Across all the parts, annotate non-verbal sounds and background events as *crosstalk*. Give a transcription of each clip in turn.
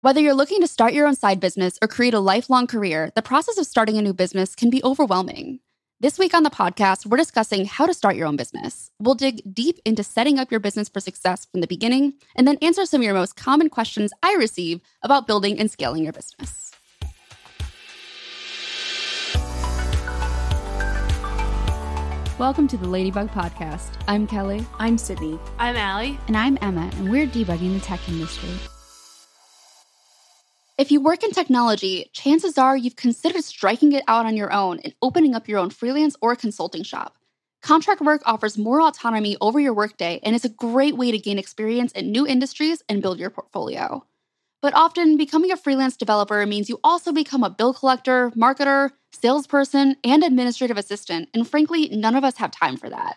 Whether you're looking to start your own side business or create a lifelong career, the process of starting a new business can be overwhelming. This week on the podcast, we're discussing how to start your own business. We'll dig deep into setting up your business for success from the beginning and then answer some of your most common questions I receive about building and scaling your business. Welcome to the Ladybug Podcast. I'm Kelly. I'm Sydney. I'm Ali. And I'm Emma, and we're debugging the tech industry. If you work in technology, chances are you've considered striking it out on your own and opening up your own freelance or consulting shop. Contract work offers more autonomy over your workday and is a great way to gain experience in new industries and build your portfolio. But often, becoming a freelance developer means you also become a bill collector, marketer, salesperson, and administrative assistant, and frankly, none of us have time for that.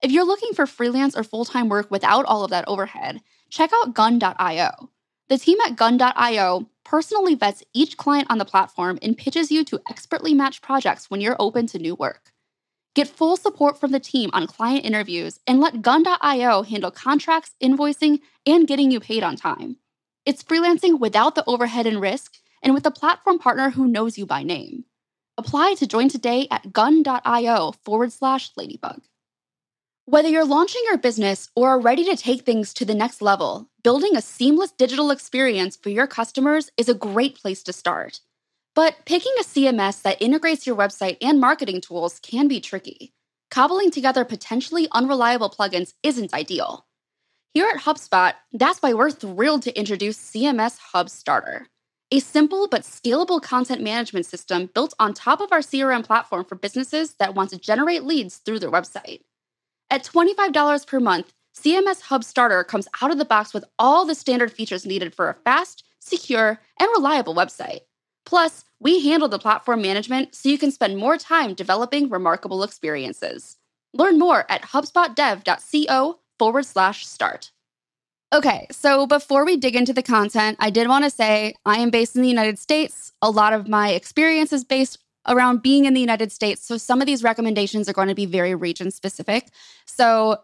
If you're looking for freelance or full time work without all of that overhead, check out gun.io. The team at gun.io personally vets each client on the platform and pitches you to expertly match projects when you're open to new work. Get full support from the team on client interviews and let gun.io handle contracts, invoicing, and getting you paid on time. It's freelancing without the overhead and risk, and with a platform partner who knows you by name. Apply to join today at gun.io forward slash ladybug. Whether you're launching your business or are ready to take things to the next level, building a seamless digital experience for your customers is a great place to start. But picking a CMS that integrates your website and marketing tools can be tricky. Cobbling together potentially unreliable plugins isn't ideal. Here at HubSpot, that's why we're thrilled to introduce CMS Hub Starter, a simple but scalable content management system built on top of our CRM platform for businesses that want to generate leads through their website. At $25 per month, CMS Hub Starter comes out of the box with all the standard features needed for a fast, secure, and reliable website. Plus, we handle the platform management so you can spend more time developing remarkable experiences. Learn more at hubspotdev.co forward slash start. Okay, so before we dig into the content, I did want to say I am based in the United States. A lot of my experience is based around being in the United States. So some of these recommendations are going to be very region specific. So,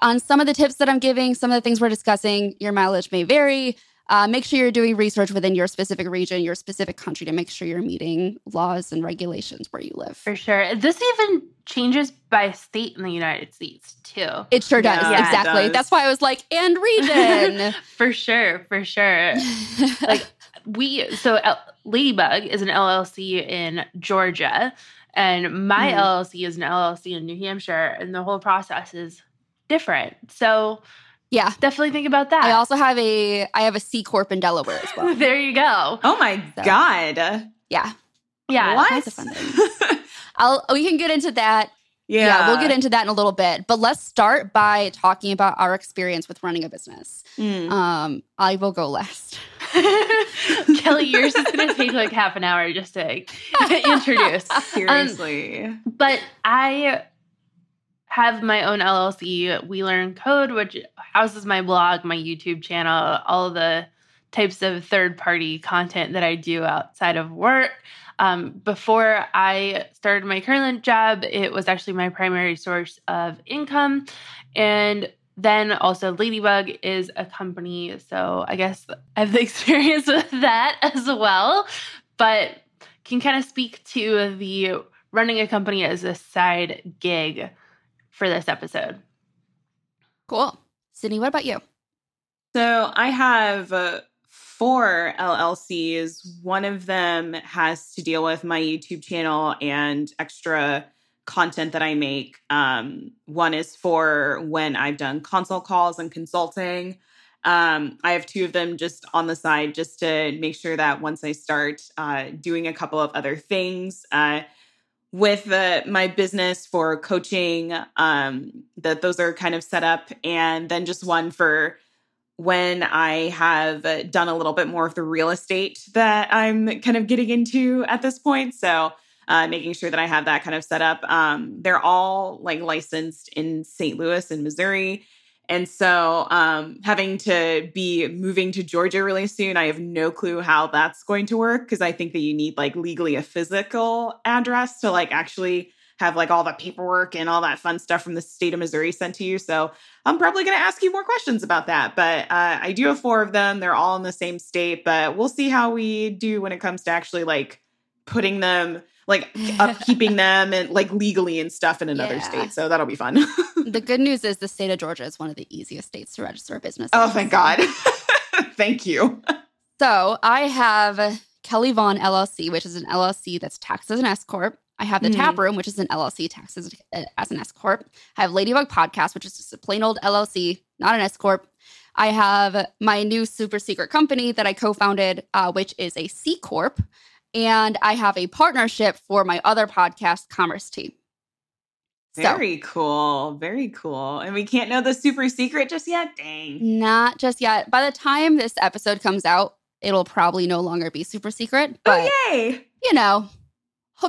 on some of the tips that I'm giving, some of the things we're discussing, your mileage may vary. Uh, make sure you're doing research within your specific region, your specific country to make sure you're meeting laws and regulations where you live. For sure. This even changes by state in the United States, too. It sure does. Yeah, exactly. Does. That's why I was like, and region. *laughs* *laughs* for sure. For sure. *laughs* like, we, so L- Ladybug is an LLC in Georgia, and my mm. LLC is an LLC in New Hampshire, and the whole process is different. So, yeah. Definitely think about that. I also have a I have a C corp in Delaware as well. *laughs* there you go. Oh my so, god. Yeah. Yeah. What? *laughs* I'll we can get into that. Yeah. yeah. we'll get into that in a little bit. But let's start by talking about our experience with running a business. Mm. Um, I will go last. *laughs* Kelly, yours is going to take like half an hour just to introduce. Seriously. Um, but I have my own LLC, We Learn Code, which houses my blog, my YouTube channel, all the types of third party content that I do outside of work. Um, before I started my current job, it was actually my primary source of income. And then also Ladybug is a company. So I guess I have the *laughs* experience with that as well, but can kind of speak to the running a company as a side gig for this episode. Cool. Sydney, what about you? So I have uh, four LLCs. One of them has to deal with my YouTube channel and extra content that I make. Um, one is for when I've done consult calls and consulting. Um, I have two of them just on the side just to make sure that once I start uh, doing a couple of other things, uh, with my business for coaching um, that those are kind of set up. And then just one for when i have done a little bit more of the real estate that i'm kind of getting into at this point. So uh, making sure that i have that kind of set up. Um, they're all like licensed in st louis in missouri and so, um, having to be moving to Georgia really soon, I have no clue how that's going to work because I think that you need like legally a physical address to like actually have like all the paperwork and all that fun stuff from the state of Missouri sent to you. So I'm probably going to ask you more questions about that. But uh, I do have four of them. They're all in the same state, but we'll see how we do when it comes to actually like putting them like upkeeping *laughs* them and like legally and stuff in another Yeah. state. So that'll be fun. the good *laughs* news is the state of Georgia is one of the easiest states to register a business. oh, thank God. *laughs* thank you. So I have Kelly Vaughn LLC, which is an LLC that's taxed as an S corp. I have the Mhm. Tap Room, which is an LLC taxed as, as an S corp. I have Ladybug Podcast, which is just a plain old LLC, not an S corp. I have my new super secret company that I co-founded, uh, which is a C corp, and I have a partnership for my other podcast, Commerce Tea. So- Very cool. Very cool. And we can't know the super secret just yet. Dang. Not just yet. By the time this episode comes out, it'll probably no longer be super secret. But oh, yay. you know,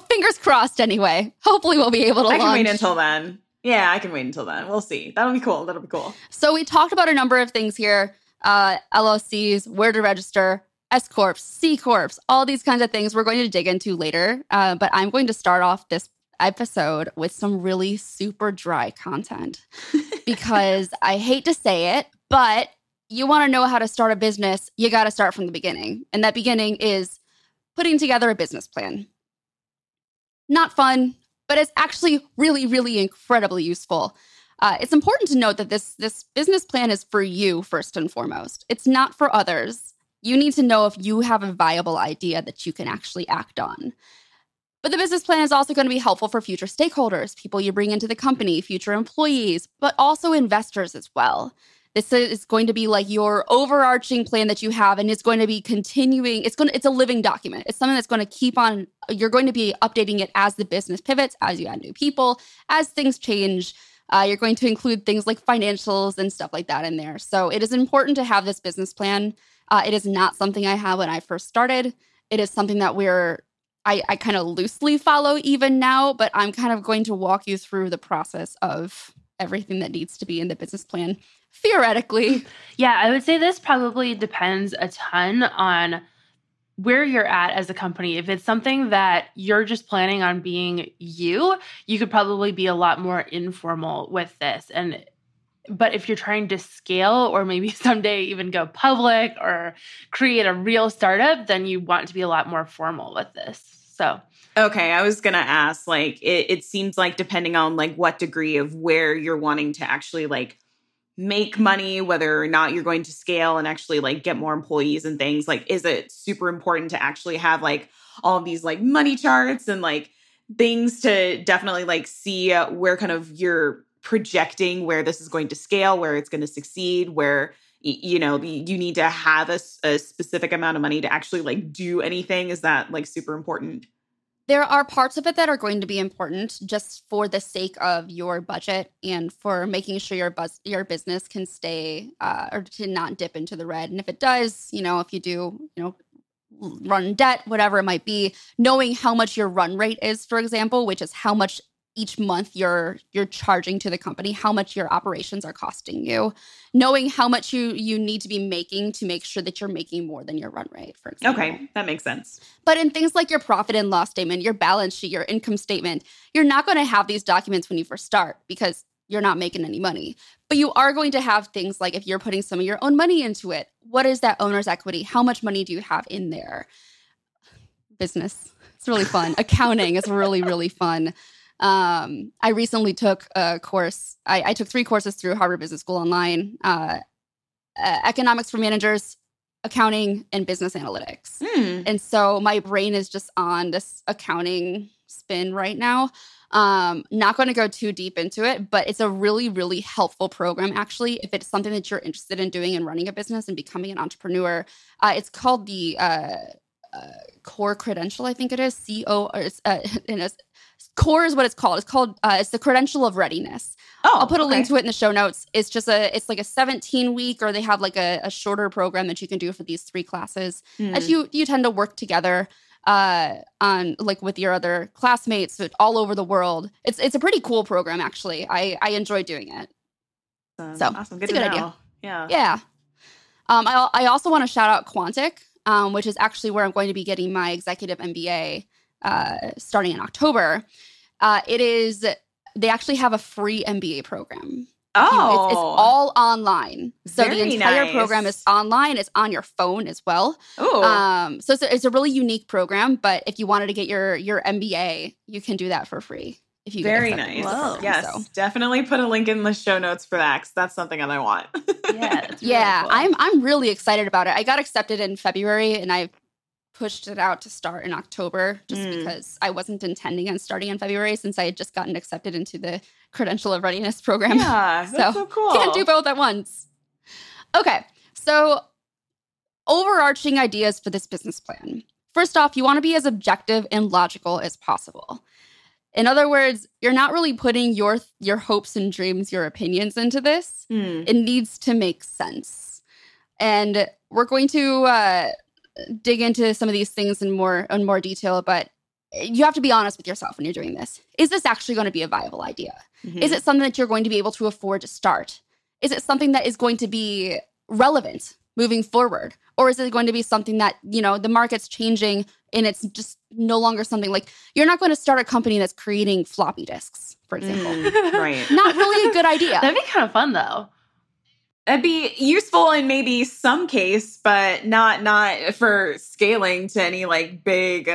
fingers crossed anyway. Hopefully we'll be able to I can wait until then. Yeah, I can wait until then. We'll see. That'll be cool. That'll be cool. so we talked about a number of things here. Uh, LLCs, where to register, S Corps, C Corps, all these kinds of things we're going to dig into later. Uh, but I'm going to start off this episode with some really super dry content *laughs* because I hate to say it, but you want to know how to start a business, you got to start from the beginning. And that beginning is putting together a business plan. Not fun, but it's actually really, really incredibly useful. Uh, it's important to note that this this business plan is for you first and foremost. It's not for others. You need to know if you have a viable idea that you can actually act on. But the business plan is also going to be helpful for future stakeholders, people you bring into the company, future employees, but also investors as well. This is going to be like your overarching plan that you have, and it's going to be continuing. It's going to, it's a living document. It's something that's going to keep on. You're going to be updating it as the business pivots, as you add new people, as things change. Uh, you're going to include things like financials and stuff like that in there. So it is important to have this business plan. Uh, it is not something I had when I first started. It is something that we're I, I kind of loosely follow even now, but I'm kind of going to walk you through the process of everything that needs to be in the business plan theoretically. *laughs* Yeah, I would say this probably depends a ton on where you're at as a company. If it's something that you're just planning on being you, you could probably be a lot more informal with this. And but if you're trying to scale or maybe *laughs* someday even go public or create a real startup, then you want to be a lot more formal with this. So, Okay, I was gonna ask. Like, it, it seems like depending on like what degree of where you're wanting to actually like make money, whether or not you're going to scale and actually like get more employees and things. Like, is it super important to actually have like all these like money charts and like things to definitely like see uh, where kind of you're projecting where this is going to scale, where it's going to succeed, where you know you need to have a specific amount of money to actually like do anything is that like super important There are parts of it that are going to be important just for the sake of your budget and for making sure your bus- your business can stay uh, or to not dip into the red. And if it does, you know, if you do, you know, run debt, whatever it might be, knowing how much your run rate is, for example, which is how much each month you're you're charging to the company, how much your operations are costing you, knowing how much you you need to be making to make sure that you're making more than your run rate, for example. okay that makes sense But in things like your profit and loss statement, your balance sheet, your income statement, you're not going to have these documents when you first start because you're not making any money. But you are going to have things like if you're putting some of your own money into it, what is that owner's equity? How much money do you have in there? Business. It's really fun. *laughs* Accounting is really, really fun. Um, I recently took a course. I, I took three courses through Harvard Business School online uh, uh, economics for managers, accounting, and business analytics. Hmm. And so my brain is just on this accounting spin right now. Um, not going to go too deep into it, but it's a really, really helpful program. Actually, if it's something that you're interested in doing and running a business and becoming an entrepreneur, uh, it's called the uh, uh, Core Credential. I think it is C O. Uh, *laughs* Core is what it's called. It's called. Uh, it's the Credential of Readiness. oh I'll put a okay. link to it in the show notes. It's just a. It's like a 17 week, or they have like a, a shorter program that you can do for these three classes Hmm. as you you tend to work together uh on like with your other classmates all over the world it's it's a pretty cool program actually i i enjoy doing it awesome. so, awesome good it's a good know idea. yeah yeah um i, I also want to shout out quantic um which is actually where i'm going to be getting my executive mba uh starting in october Uh, it is. They actually have a free MBA program. Oh, It's, it's all online. So the Very entire program is online. It's on your phone as well. Oh, Um, so it's a, it's a really unique program. But if you wanted to get your your MBA, you can do that for free. If you get Very accepted into nice. program, Yes, so. definitely put a link in the show notes for that 'cause that's something that I want. Yeah. *laughs* really yeah, cool. I'm I'm really excited about it. I got accepted in February, and I pushed it out to start in October just Mm. because I wasn't intending on starting in February since I had just gotten accepted into the Credential of Readiness program. yeah, that's *laughs* so, cool. Can't do both at once. Okay, so overarching ideas for this business plan. First off, you want to be as objective and logical as possible. In other words, you're not really putting your your hopes and dreams, your opinions into this. Hmm. It needs to make sense. And we're going to uh, dig into some of these things in more in more detail, but you have to be honest with yourself when you're doing this. Is this actually going to be a viable idea? Mhm. Is it something that you're going to be able to afford to start? Is it something that is going to be relevant moving forward? Or is it going to be something that, you know, the market's changing and it's just no longer something like you're not going to start a company that's creating floppy disks, for example. Mm, right. *laughs* Not really a good idea. That'd be kind of fun though. That'd be useful in maybe some case, but not not for scaling to any like big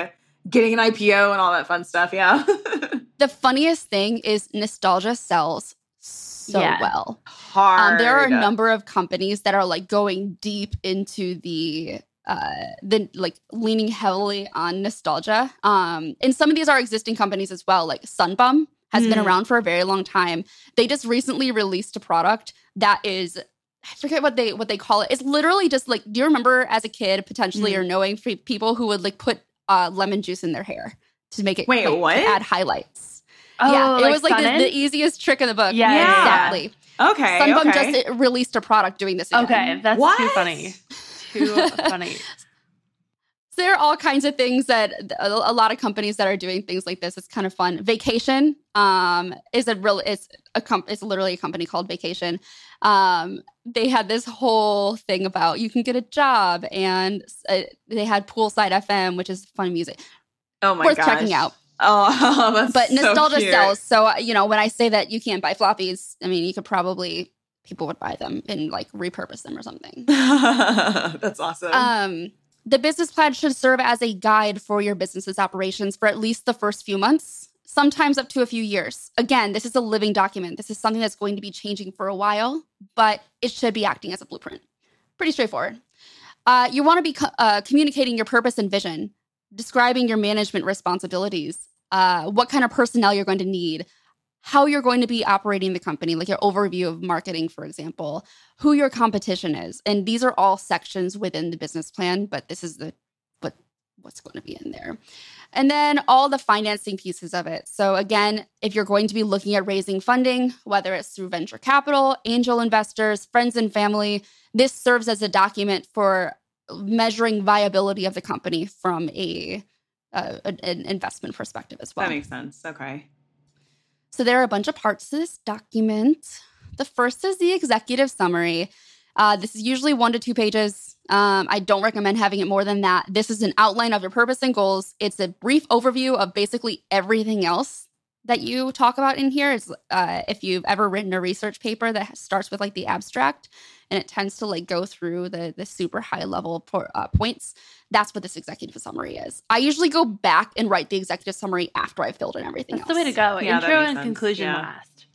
getting an IPO and all that fun stuff. Yeah. *laughs* the funniest thing is nostalgia sells so Yeah. well. Hard. Um, there are a number of companies that are like going deep into the uh the like leaning heavily on nostalgia. Um and some of these are existing companies as well, like Sun Bum has been Mm. around for a very long time. They just recently released a product that is I forget what they what they call it. It's literally just like do you remember as a kid potentially Mm. or knowing people who would like put uh lemon juice in their hair to make it Wait, like, what? add highlights. Oh, yeah, it was like the, the easiest trick in the book. Yeah, yeah, exactly. Okay. Sun Bum okay. just released a product doing this. Again. Okay, that's too funny. Too *laughs* funny. So there are all kinds of things that a, a lot of companies that are doing things like this. It's kind of fun. Vacation um, is a real. It's a comp. It's literally a company called Vacation. Um, they had this whole thing about you can get a job, and uh, they had Poolside FM, which is fun music, oh my worth gosh. checking out. Oh, *laughs* But so nostalgia cute. sells. So uh, you know when I say that you can't buy floppies, I mean you could probably people would buy them and like repurpose them or something. *laughs* that's awesome. Um, the business plan should serve as a guide for your business's operations for at least the first few months, sometimes up to a few years. Again, this is a living document. This is something that's going to be changing for a while, but it should be acting as a blueprint. Pretty straightforward. Uh, you want to be co- uh, communicating your purpose and vision, describing your management responsibilities, uh, what kind of personnel you're going to need, how you're going to be operating the company, like your overview of marketing, for example, who your competition is. And these are all sections within the business plan, but this is the what what's going to be in there. And then all the financing pieces of it. So again, if you're going to be looking at raising funding, whether it's through venture capital, angel investors, friends and family, this serves as a document for measuring viability of the company from a, uh, an an investment perspective as well. that makes sense. Okay. So there are a bunch of parts to this document. The first is the executive summary. Uh, this is usually one to two pages. Um, I don't recommend having it more than that. This is an outline of your purpose and goals. It's a brief overview of basically everything else that you talk about in here. Is uh, if you've ever written a research paper that starts with like the abstract and it tends to like go through the the super high level po- uh, points. That's what this executive summary is. I usually go back and write the executive summary after I've filled in everything That's else. the way to go. Yeah, Intro and sense. conclusion Yeah. last.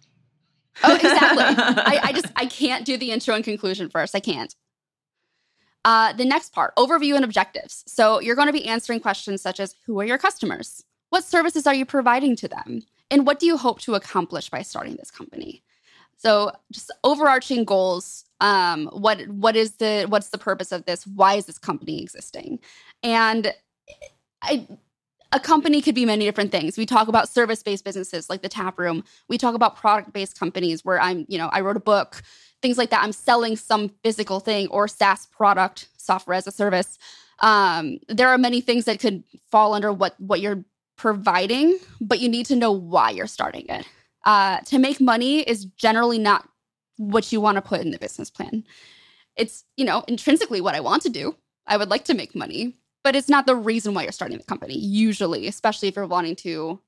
Oh, exactly. *laughs* I, I just I can't do the intro and conclusion first. I can't. Uh, the next part, overview and objectives. So you're going to be answering questions such as who are your customers? What services are you providing to them? And what do you hope to accomplish by starting this company? So just overarching goals. Um, what what is the what's the purpose of this? Why is this company existing? And I a company could be many different things. We talk about service-based businesses like the tap room. We talk about product-based companies where I'm, you know, I wrote a book, things like that. I'm selling some physical thing or SaaS product, software as a service. Um, there are many things that could fall under what what you're providing, but you need to know why you're starting it. Uh, to make money is generally not what you want to put in the business plan. It's, you know, intrinsically what I want to do. I would like to make money, but it's not the reason why you're starting the company, usually, especially if you're wanting to,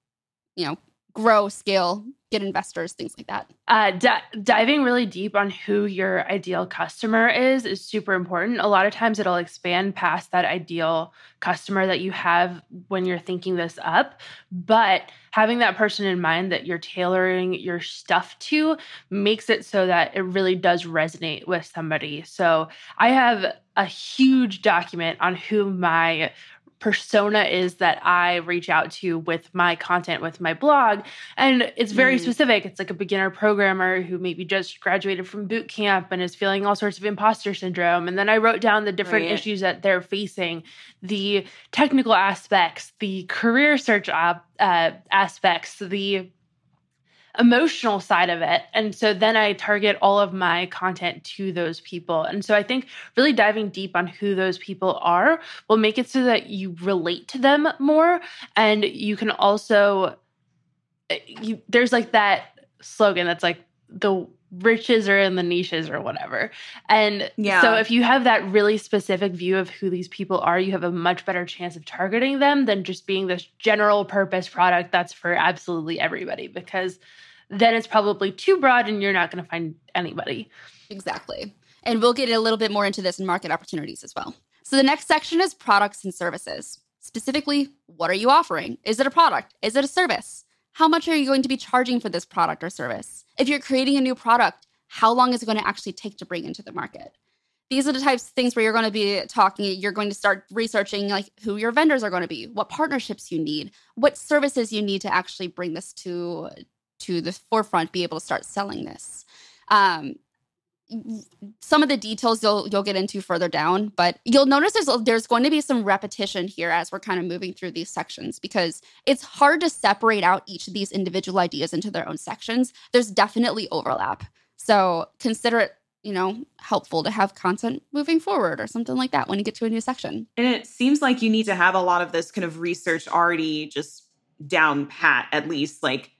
you know, grow, scale, get investors, things like that. Uh, di- diving really deep on who your ideal customer is is super important. A lot of times it'll expand past that ideal customer that you have when you're thinking this up. But having that person in mind that you're tailoring your stuff to makes it so that it really does resonate with somebody. So I have a huge document on who my persona is that I reach out to with my content, with my blog. And it's very mm. specific. It's like a beginner programmer who maybe just graduated from boot camp and is feeling all sorts of imposter syndrome. And then I wrote down the different right. issues that they're facing, the technical aspects, the career search uh, aspects, the emotional side of it. And so then I target all of my content to those people. And so I think really diving deep on who those people are will make it so that you relate to them more. And you can also, eh, you, there's like that slogan that's like the riches are in the niches or whatever. And yeah. so if you have that really specific view of who these people are, you have a much better chance of targeting them than just being this general purpose product that's for absolutely everybody because then it's probably too broad and you're not going to find anybody. Exactly. And we'll get a little bit more into this in market opportunities as well. So the next section is products and services. Specifically, what are you offering? Is it a product? Is it a service? How much are you going to be charging for this product or service? If you're creating a new product, how long is it going to actually take to bring into the market? These are the types of things where you're going to be talking, you're going to start researching like who your vendors are going to be, what partnerships you need, what services you need to actually bring this to to the forefront be able to start selling this. Um, some of the details you'll you'll get into further down, but you'll notice there's there's going to be some repetition here as we're kind of moving through these sections because it's hard to separate out each of these individual ideas into their own sections. There's definitely overlap. So consider it, you know, helpful to have content moving forward or something like that when you get to a new section. And it seems like you need to have a lot of this kind of research already just down pat at least like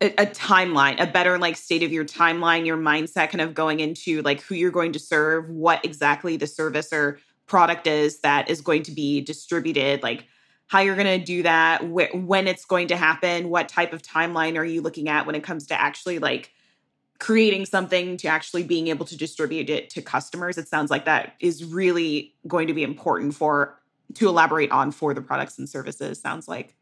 a, a, timeline, a better like state of your timeline, your mindset kind of going into like who you're going to serve, what exactly the service or product is that is going to be distributed, like how you're going to do that, wh- when it's going to happen, what type of timeline are you looking at when it comes to actually like creating something to actually being able to distribute it to customers. It sounds like that is really going to be important for to elaborate on for the products and services sounds like.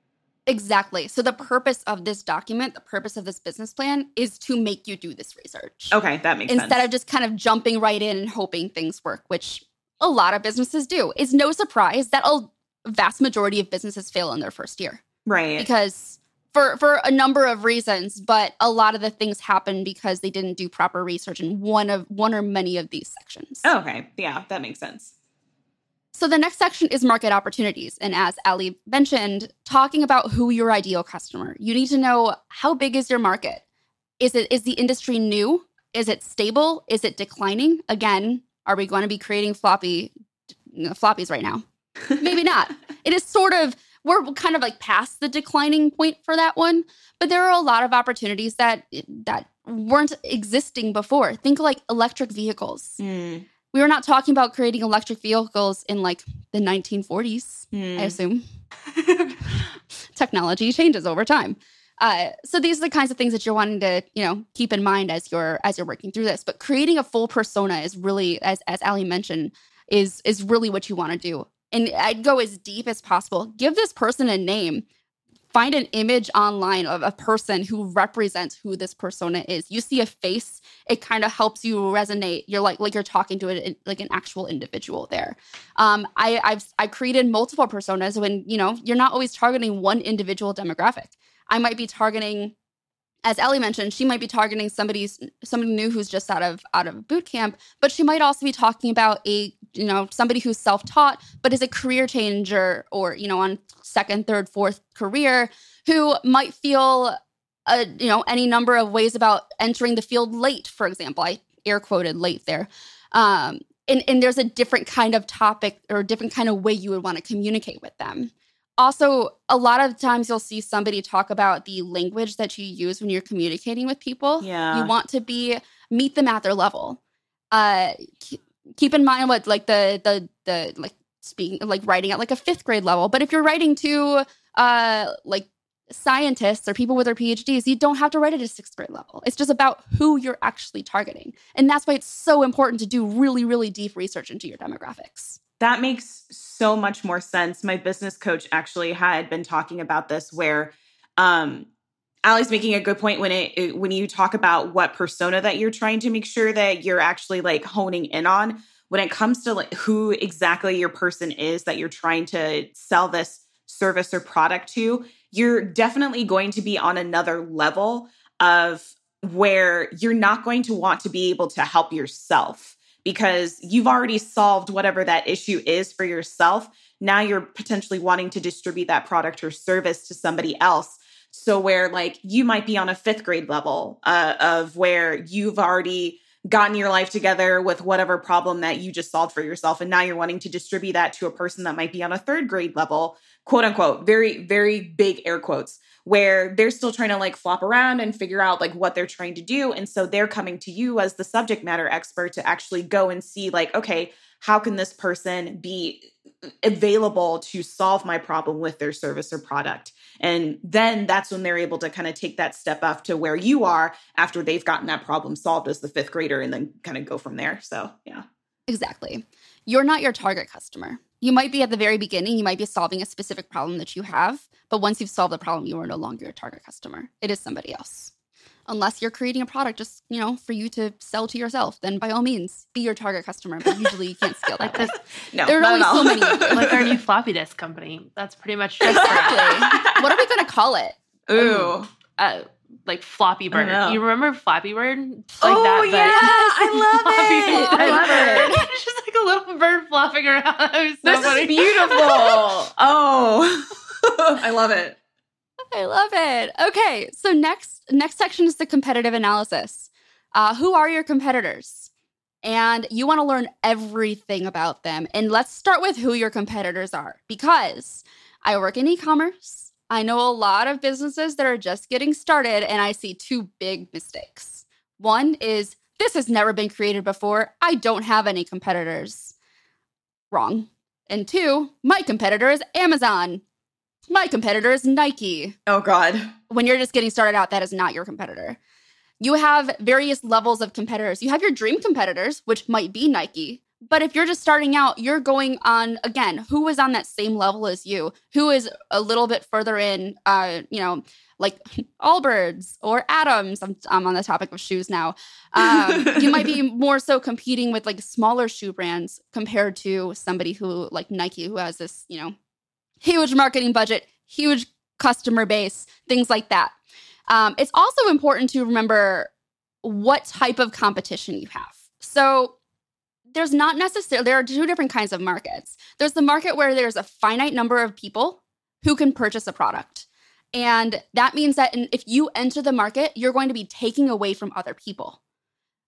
Exactly. So the purpose of this document, the purpose of this business plan is to make you do this research. Okay, that makes sense. Instead sense. of just kind of jumping right in and hoping things work, which a lot of businesses do. It's no surprise that a vast majority of businesses fail in their first year. Right. Because for for a number of reasons, but a lot of the things happen because they didn't do proper research in one of one or many of these sections. Oh, okay. Yeah, that makes sense. So the next section is market opportunities. And as Ali mentioned, talking about who your ideal customer. You need to know how big is your market? Is it is the industry new? Is it stable? Is it declining? Again, are we going to be creating floppy floppies right now? *laughs* Maybe not. It is sort of we're kind of like past the declining point for that one, but there are a lot of opportunities that that weren't existing before. Think like electric vehicles. Mm we were not talking about creating electric vehicles in like the 1940s, mm. I assume. *laughs* Technology changes over time. Uh, so these are the kinds of things that you're wanting to, you know, keep in mind as you're as you're working through this. But creating a full persona is really, as as Ali mentioned, is is really what you want to do. And I'd go as deep as possible. Give this person a name find an image online of a person who represents who this persona is. You see a face, it kind of helps you resonate. You're like like you're talking to it like an actual individual there. Um, I I've I created multiple personas when you know you're not always targeting one individual demographic. I might be targeting as Ellie mentioned, she might be targeting somebody's somebody new who's just out of out of boot camp, but she might also be talking about a you know somebody who's self-taught but is a career changer or you know on second, third, fourth career who might feel a, you know any number of ways about entering the field late, for example. I air quoted late there. Um, and, and there's a different kind of topic or a different kind of way you would want to communicate with them also a lot of times you'll see somebody talk about the language that you use when you're communicating with people yeah you want to be meet them at their level uh keep in mind what like the the the like speaking like writing at like a fifth grade level but if you're writing to uh like scientists or people with their PhDs, you don't have to write it at sixth grade level. It's just about who you're actually targeting. And that's why it's so important to do really, really deep research into your demographics. That makes so much more sense. My business coach actually had been talking about this where um Ali's making a good point when it, it when you talk about what persona that you're trying to make sure that you're actually like honing in on when it comes to like who exactly your person is that you're trying to sell this service or product to, you're definitely going to be on another level of where you're not going to want to be able to help yourself because you've already solved whatever that issue is for yourself. Now you're potentially wanting to distribute that product or service to somebody else. So, where like you might be on a fifth grade level uh, of where you've already gotten your life together with whatever problem that you just solved for yourself. And now you're wanting to distribute that to a person that might be on a third grade level, quote unquote, very, very big air quotes, where they're still trying to like flop around and figure out like what they're trying to do. And so they're coming to you as the subject matter expert to actually go and see, like, okay, how can this person be uh, available to solve my problem with their service or product? And then that's when they're able to kind of take that step up to where you are after they've gotten that problem solved as the fifth grader and then kind of go from there. So, yeah. Exactly. You're not your target customer. You might be at the very beginning, you might be solving a specific problem that you have, but once you've solved the problem, you are no longer your target customer. It is somebody else. Unless you're creating a product just you know for you to sell to yourself then by all means be your target customer but usually you can't scale *laughs* like this no there are only so many. *laughs* Like our new floppy disk company. That's pretty much *laughs* exactly. What are we going to call it? Ooh. Uh, like Floppy Bird. You remember Floppy Bird? Like oh that, yeah, I *laughs* love it. I love *laughs* it. it's just like a little bird flopping around. *laughs* It was so this funny. is beautiful. oh, I love it. I love it. Okay, so next next section is the competitive analysis. Uh, who are your competitors? And you want to learn everything about them. And let's start with who your competitors are because I work in e-commerce. I know a lot of businesses that are just getting started, and I see two big mistakes. One is this has never been created before. I don't have any competitors. Wrong. And two, my competitor is Amazon. My competitor is Nike. Oh, God. When you're just getting started out, that is not your competitor. You have various levels of competitors. You have your dream competitors, which might be Nike. But if you're just starting out, you're going on, again, who is on that same level as you? Who is a little bit further in, uh, you know, like *laughs* Allbirds or Atoms. I'm, I'm on the topic of shoes now. Um, you might be *laughs* more so competing with like smaller shoe brands compared to somebody who, like Nike, who has this, you know, huge marketing budget, huge customer base, things like that. Um, it's also important to remember what type of competition you have. So there's not necessarily, there are two different kinds of markets. There's the market where there's a finite number of people who can purchase a product. And that means that if you enter the market, you're going to be taking away from other people.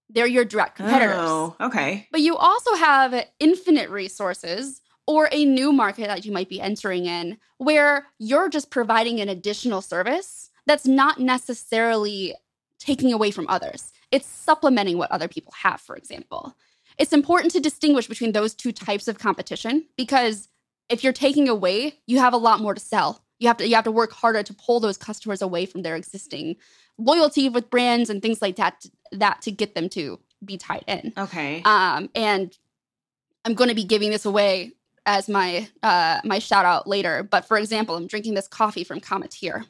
They're your direct competitors. Oh, okay. But you also have infinite resources or a new market that you might be entering in where you're just providing an additional service that's not necessarily taking away from others. It's supplementing what other people have, for example. It's important to distinguish between those two types of competition because if you're taking away, you have a lot more to sell. You have to you have to work harder to pull those customers away from their existing loyalty with brands and things like that that to get them to be tied in. Okay. Um and I'm going to be giving this away as my uh, my shout out later. But for example, I'm drinking this coffee from Cometeer.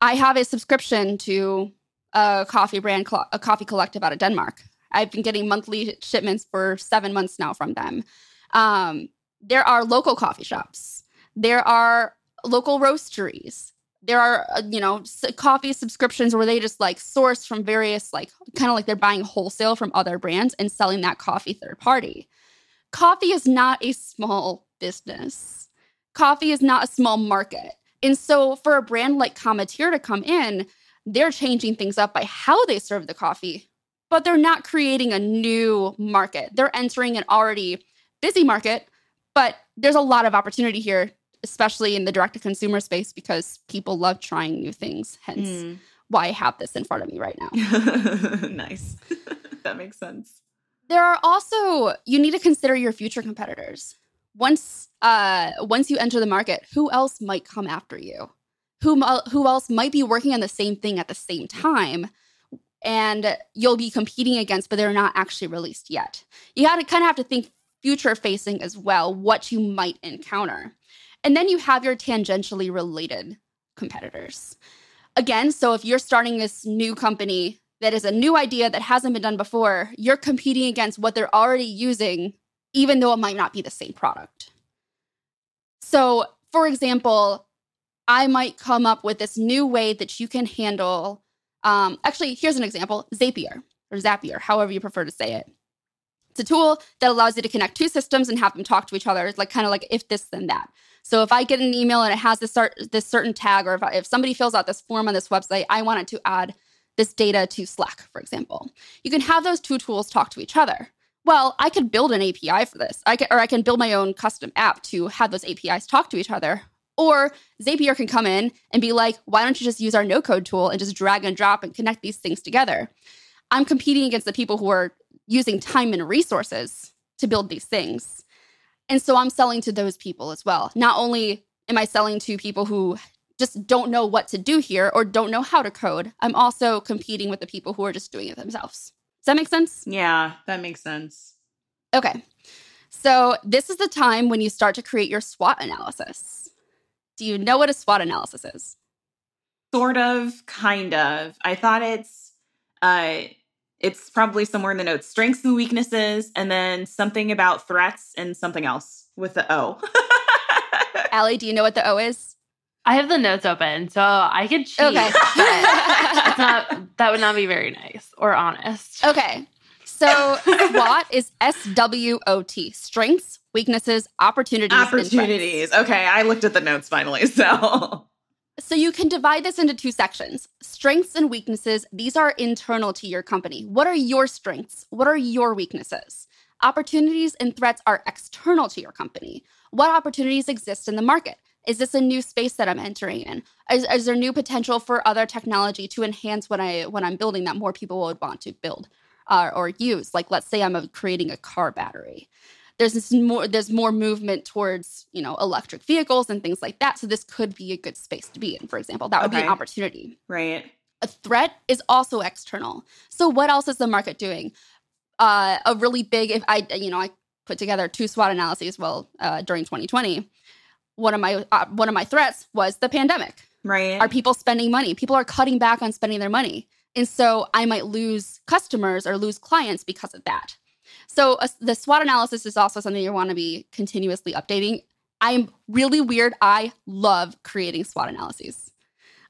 I have a subscription to a coffee brand, a coffee collective out of Denmark. I've been getting monthly shipments for seven months now from them. Um, there are local coffee shops. There are local roasteries. There are, uh, you know, coffee subscriptions where they just like source from various, like, kind of like they're buying wholesale from other brands and selling that coffee third party coffee is not a small business. Coffee is not a small market. And so for a brand like Cometeer to come in, they're changing things up by how they serve the coffee, but they're not creating a new market. They're entering an already busy market, but there's a lot of opportunity here, especially in the direct to consumer space, because people love trying new things. Hence, mm. why I have this in front of me right now. *laughs* nice. *laughs* that makes sense. There are also you need to consider your future competitors. Once uh once you enter the market, who else might come after you? who who else might be working on the same thing at the same time and you'll be competing against but they're not actually released yet. You got to kind of have to think future facing as well what you might encounter. And then you have your tangentially related competitors. Again so if you're starting this new company that is a new idea that hasn't been done before you're competing against what they're already using even though it might not be the same product. So for example I might come up with this new way that you can handle. Um, actually, here's an example Zapier or Zapier, however you prefer to say it. It's a tool that allows you to connect two systems and have them talk to each other. It's like kind of like if this, then that. So if I get an email and it has this, this certain tag, or if, I, if somebody fills out this form on this website, I want it to add this data to Slack, for example. You can have those two tools talk to each other. Well, I could build an API for this, I can, or I can build my own custom app to have those APIs talk to each other. Or Zapier can come in and be like, why don't you just use our no code tool and just drag and drop and connect these things together? I'm competing against the people who are using time and resources to build these things. And so I'm selling to those people as well. Not only am I selling to people who just don't know what to do here or don't know how to code, I'm also competing with the people who are just doing it themselves. Does that make sense? Yeah, that makes sense. Okay. So this is the time when you start to create your SWOT analysis. Do you know what a SWOT analysis is? Sort of, kind of. I thought it's uh it's probably somewhere in the notes. Strengths and weaknesses, and then something about threats and something else with the O. *laughs* Ali, do you know what the O is? I have the notes open, so I could cheat. Okay. *laughs* it's not *laughs* that would not be very nice or honest. Okay. So SWOT is S W O T. Strengths, weaknesses, opportunities. Opportunities. Okay, I looked at the notes finally. *laughs* So. So you can divide this into two sections. Strengths and weaknesses, these are internal to your company. What are your strengths? What are your weaknesses? Opportunities and threats are external to your company. What opportunities exist in the market? Is this a new space that I'm entering in? Is, is there new potential for other technology to enhance what I what I'm building that more people would want to build uh, or use? Like let's say I'm a, creating a car battery. There's this more there's more movement towards you know electric vehicles and things like that so this could be a good space to be in for example. That would okay. be an opportunity. Right. A threat is also external. So what else is the market doing? Uh, a really big if i you know i put together two swot analyses well uh, during 2020 one of my uh, one of my threats was the pandemic. Right. Are people spending money? People are cutting back on spending their money and so i might lose customers or lose clients because of that so uh, the SWOT analysis is also something you want to be continuously updating. I'm really weird. I love creating SWOT analyses.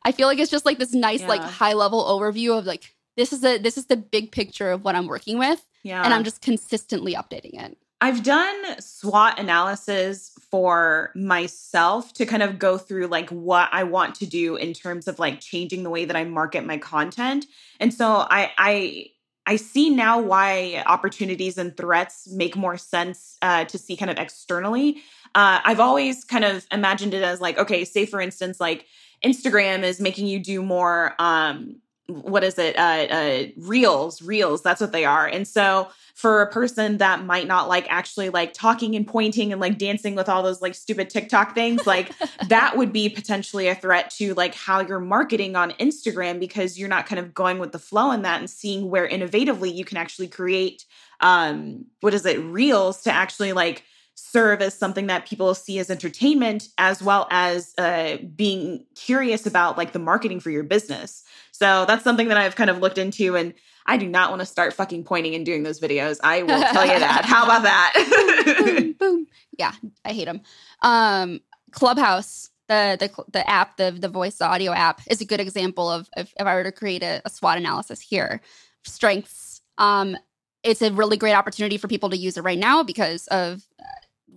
I feel like it's just like this nice, yeah. like high level overview of like this is the this is the big picture of what I'm working with. Yeah. And I'm just consistently updating it. I've done SWOT analysis for myself to kind of go through like what I want to do in terms of like changing the way that I market my content. And so I I I see now why opportunities and threats make more sense uh, to see kind of externally. Uh, I've always kind of imagined it as like, okay, say for instance, like Instagram is making you do more um, what is it? Uh, uh reels reels that's what they are. And so for a person that might not like actually like talking and pointing and like dancing with all those like stupid tiktok things like *laughs* that would be potentially a threat to like how you're marketing on instagram because you're not kind of going with the flow in that and seeing where innovatively you can actually create um what is it? Reels to actually like serve as something that people see as entertainment as well as uh, being curious about like the marketing for your business so that's something that I've kind of looked into and I do not want to start fucking pointing and doing those videos. I will tell you that. How about that? *laughs* boom, boom. Yeah, I hate them. Um, Clubhouse, the the the app, the the voice audio app, is a good example of, of if I were to create a, a SWOT analysis here. Strengths. Um, it's a really great opportunity for people to use it right now because of uh,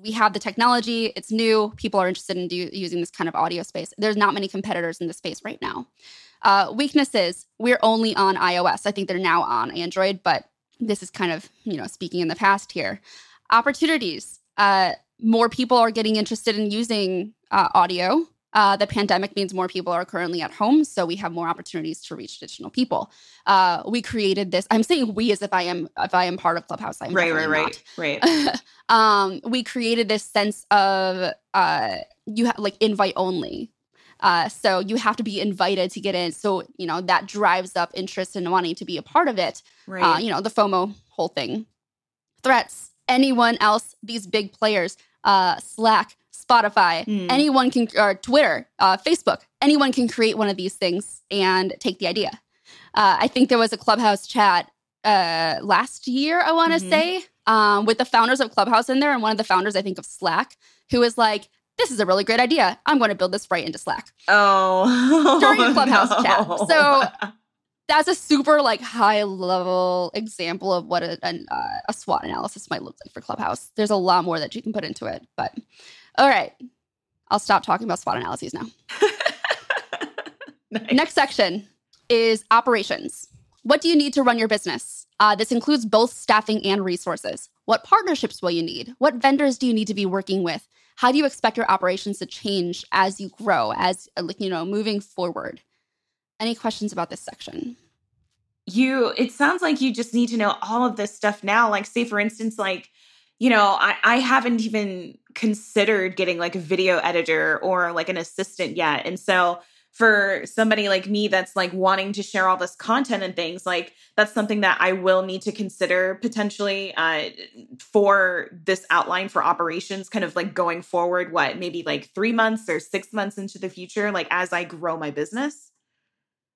we have the technology. It's new. People are interested in do, using this kind of audio space. There's not many competitors in the space right now. Uh, weaknesses, we're only on iOS. I think they're now on Android, but this is kind of, you know, speaking in the past here. Opportunities, uh, more people are getting interested in using uh, audio. Uh, the pandemic means more people are currently at home, so we have more opportunities to reach additional people. Uh, we created this. I'm saying we as if I am if I am part of Clubhouse. I'm right, right, right, right. *laughs* um, we created this sense of uh, you have like invite only Uh, so you have to be invited to get in. So, you know, that drives up interest in wanting to be a part of it. Right. Uh, you know, the FOMO whole thing. Threats, anyone else, these big players, uh, Slack, Spotify, Hmm. anyone can, or Twitter, uh, Facebook, anyone can create one of these things and take the idea. Uh, I think there was a Clubhouse chat uh, last year, I want to Mhm. say, um, with the founders of Clubhouse in there, and one of the founders, I think, of Slack, who was like, "This is a really great idea. I'm going to build this right into Slack." oh. *laughs* During a Clubhouse chat. So- That's a super like high level example of what a, an, uh, a SWOT analysis might look like for Clubhouse. There's a lot more that you can put into it, but all right, I'll stop talking about SWOT analyses now. *laughs* Nice. Next section is operations. What do you need to run your business? Uh, this includes both staffing and resources. What partnerships will you need? What vendors do you need to be working with? How do you expect your operations to change as you grow, as uh, like you know, moving forward? Any questions about this section? you it sounds like you just need to know all of this stuff now like say for instance like you know i i haven't even considered getting like a video editor or like an assistant yet and so for somebody like me that's like wanting to share all this content and things like that's something that i will need to consider potentially uh, for this outline for operations kind of like going forward what maybe like three months or six months into the future like as i grow my business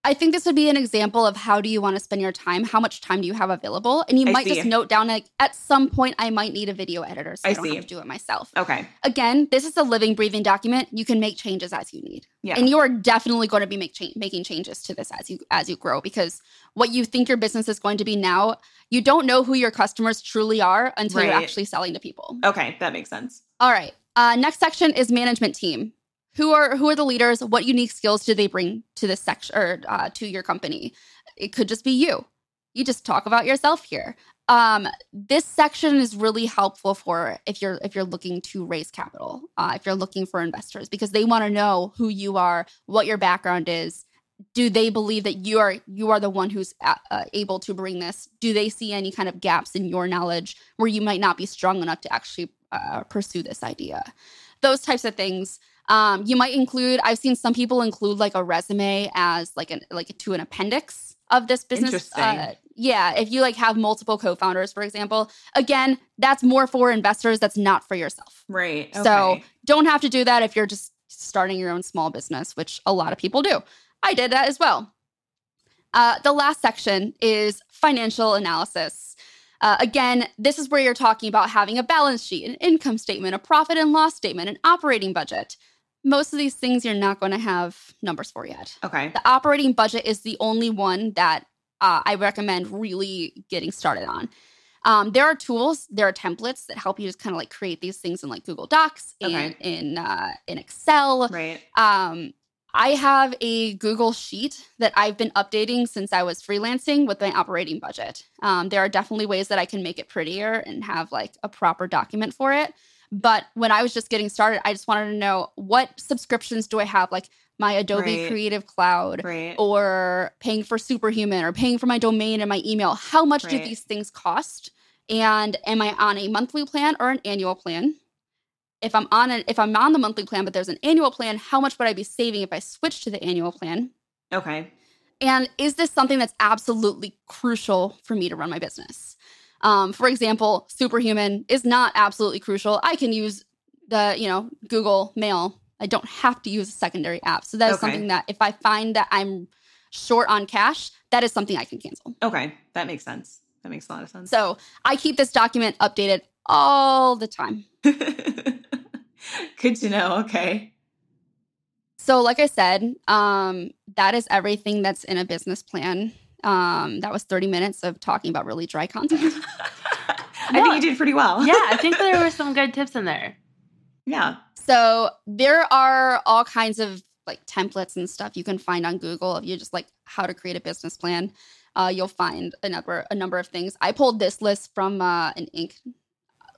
I think this would be an example of how do you want to spend your time? How much time do you have available? And you I might see. just note down like at some point I might need a video editor, so I, I don't see. have to do it myself. okay Again, this is a living, breathing document. You can make changes as you need. yeah and you are definitely going to be make cha- making changes to this as you as you grow because what you think your business is going to be now you don't know who your customers truly are until you're actually selling to people okay that makes sense all right uh, next section is management team who are who are the leaders? What unique skills do they bring to this section or uh, to your company? It could just be you. You just talk about yourself here. Um, this section is really helpful for if you're if you're looking to raise capital uh, if you're looking for investors because they want to know who you are what your background is. Do they believe that you are you are the one who's uh, uh, able to bring this? Do they see any kind of gaps in your knowledge where you might not be strong enough to actually uh, pursue this idea? Those types of things um, you might include i've seen some people include like a resume as like an like to an appendix of this business uh, yeah if you like have multiple co-founders for example again that's more for investors that's not for yourself Right. So- don't have to do that if you're just starting your own small business, which a lot of people do. I did that as well. Uh, the last section is financial analysis. Uh, again, this is where you're talking about having a balance sheet, an income statement, a profit and loss statement, an operating budget. Most of these things you're not going to have numbers for yet. okay. The operating budget is the only one that uh, I recommend really getting started on. Um, there are tools, there are templates that help you just kind of like create these things in like Google Docs and Okay. in uh, in Excel. Right. Um, I have a Google sheet that I've been updating since I was freelancing with my operating budget. Um, there are definitely ways that I can make it prettier and have like a proper document for it. But when I was just getting started, I just wanted to know what subscriptions do I have, like my Adobe Right. Creative Cloud Right. or paying for Superhuman or paying for my domain and my email. How much do these things cost? And am I on a monthly plan or an annual plan? If I'm on a, if I'm on the monthly plan but there's an annual plan, how much would I be saving if I switch to the annual plan? Okay. And is this something that's absolutely crucial for me to run my business? Um, for example, Superhuman is not absolutely crucial. I can use the, you know, Google Mail. I don't have to use a secondary app. So that is Okay. something that if I find that I'm short on cash, that is something I can cancel. Okay. That makes sense. That makes a lot of sense. So I keep this document updated all the time. *laughs* Good to know. Okay. So, like I said, um, that is everything that's in a business plan. Um, that was 30 minutes of talking about really dry content. *laughs* I think you did pretty well. yeah, I think there were some good tips in there. yeah. So there are all kinds of like templates and stuff you can find on Google if you just like how to create a business plan. Uh, you'll find a number a number of things. I pulled this list from uh, an Inc.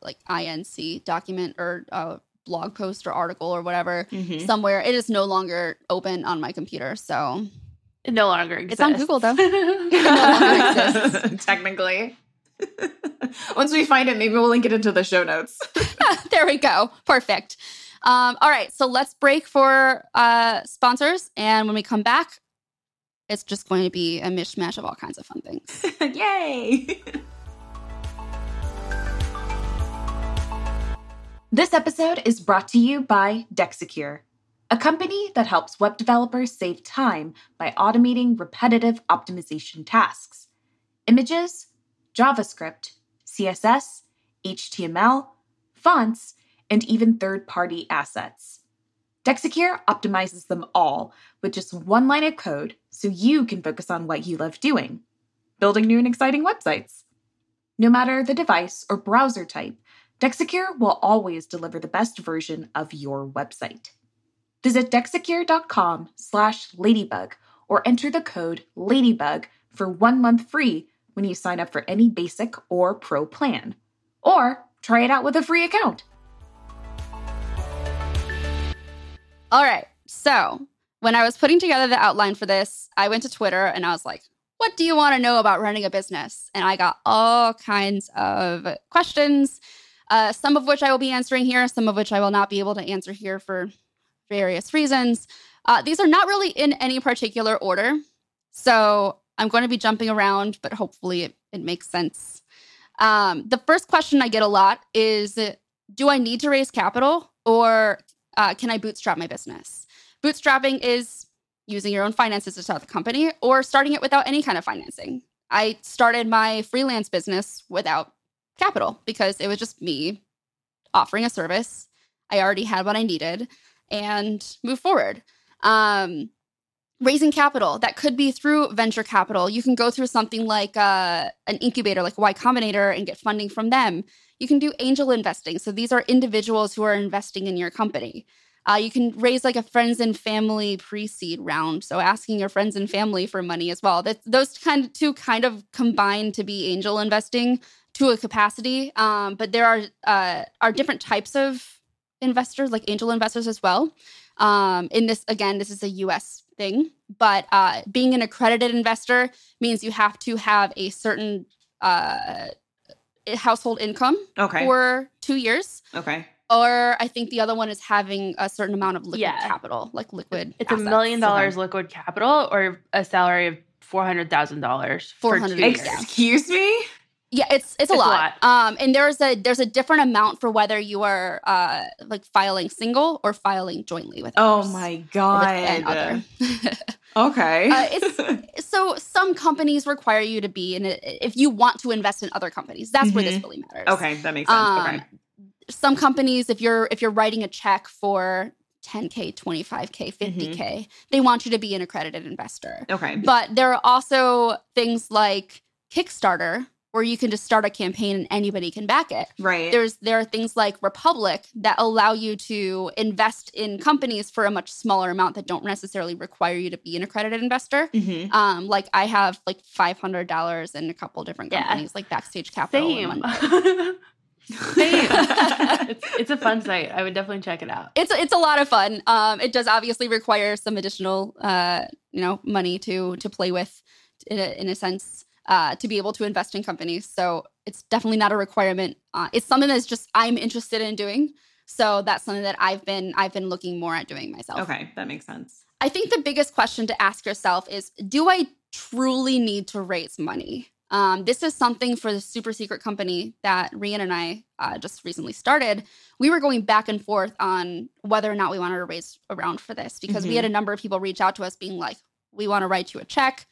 like INC document or uh, blog post or article or whatever Mhm. somewhere. It is no longer open on my computer, so *laughs* It no longer exists. It's on Google, though. though. Technically. *laughs* Once we find it, maybe we'll link it into the show notes. *laughs* there we go. Perfect. Um, all right, so let's break for uh, sponsors, and when we come back, it's just going to be a mishmash of all kinds of fun things. Yay! This episode is brought to you by Dexecure, a company that helps web developers save time by automating repetitive optimization tasks. Images, JavaScript, CSS, HTML, fonts, and even third party assets. Dexecure optimizes them all with just one line of code so you can focus on what you love doing building new and exciting websites. No matter the device or browser type, Dexecure will always deliver the best version of your website. Visit dexecure.com slash ladybug or enter the code ladybug for one month free when you sign up for any basic or pro plan. Or try it out with a free account. All right, so when I was putting together the outline for this, I went to Twitter and I was like, what do you want to know about running a business? And I got all kinds of questions, uh, some of which I will be answering here, some of which I will not be able to answer here for various reasons. Uh, these are not really in any particular order. So I'm going to be jumping around, but hopefully it, it makes sense. Um, the first question I get a lot is Do I need to raise capital or uh, can I bootstrap my business? Bootstrapping is using your own finances to start the company or starting it without any kind of financing. I started my freelance business without capital because it was just me offering a service. I already had what I needed and move forward. Um, raising capital that could be through venture capital. You can go through something like uh, an incubator, like Y Combinator, and get funding from them. You can do angel investing. So these are individuals who are investing in your company. Uh, you can raise like a friends and family pre-seed round, so asking your friends and family for money as well. That those kind of two kind of combine to be angel investing to a capacity. Um, but there are uh, are different types of investors, like angel investors as well. Um, in this, again, this is a U.S. thing, but uh, being an accredited investor means you have to have a certain uh, household income Okay. for two years okay. or I think the other one is having a certain amount of liquid Yeah. capital, like liquid. It's assets. a million dollars Okay. liquid capital or a salary of four hundred thousand dollars for 400 two years. Excuse me? Yeah, it's it's a It's a lot. Um, and there's a there's a different amount for whether you are uh like filing single or filing jointly with. Oh others. my god. *laughs* Okay. Uh, it's so some companies require you to be in it if you want to invest in other companies. That's where this really matters. okay, that makes sense. Um, okay. some companies if you're if you're writing a check for 10k 25k 50k they want you to be an accredited investor Okay. but there are also things like kickstarter where you can just start a campaign and anybody can back it Right. there's there are things like republic that allow you to invest in companies for a much smaller amount that don't necessarily require you to be an accredited investor Mhm. um like i have like $500 in a couple different Yeah. companies like backstage capital Same. Monday. *laughs* it's, *laughs* it's a fun site. I would definitely check it out. it's it's a lot of fun. Um, it does obviously require some additional, uh, you know, money to to play with, in a, in a sense, uh, to be able to invest in companies. So it's definitely not a requirement. Uh, it's something that's just I'm interested in doing. So that's something that I've been I've been looking more at doing myself. Okay, that makes sense. I think the biggest question to ask yourself is Do I truly need to raise money? Um, this is something for the super secret company that Rian and I uh, just recently started. We were going back and forth on whether or not we wanted to raise a round for this because we Mhm. had a number of people reach out to us being like, We want to write you a check.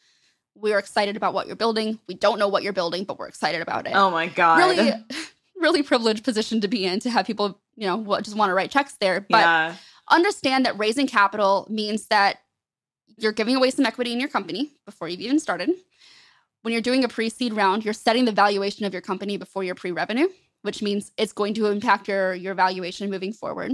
We're excited about what you're building. We don't know what you're building, but we're excited about it Oh my god. really *laughs* really privileged position to be in to have people you know just want to write checks there but yeah. understand that raising capital means that you're giving away some equity in your company before you've even started when you're doing a pre-seed round you're setting the valuation of your company before your pre-revenue which means it's going to impact your your valuation moving forward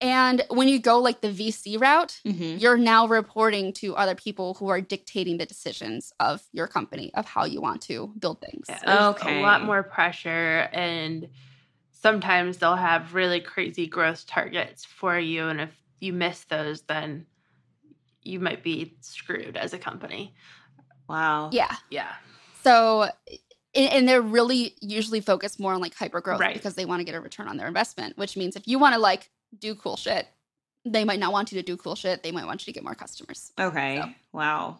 and when you go like the vc route Mhm. you're now reporting to other people who are dictating the decisions of your company of how you want to build things Yeah, Okay. a lot more pressure and sometimes they'll have really crazy growth targets for you and if you miss those then you might be screwed as a company. Wow. yeah Yeah. So, and, and they're really usually focused more on like hyper growth Right. because they want to get a return on their investment, which means if you want to like do cool shit. They might not want you to do cool shit. They might want you to get more customers. Okay. So. Wow.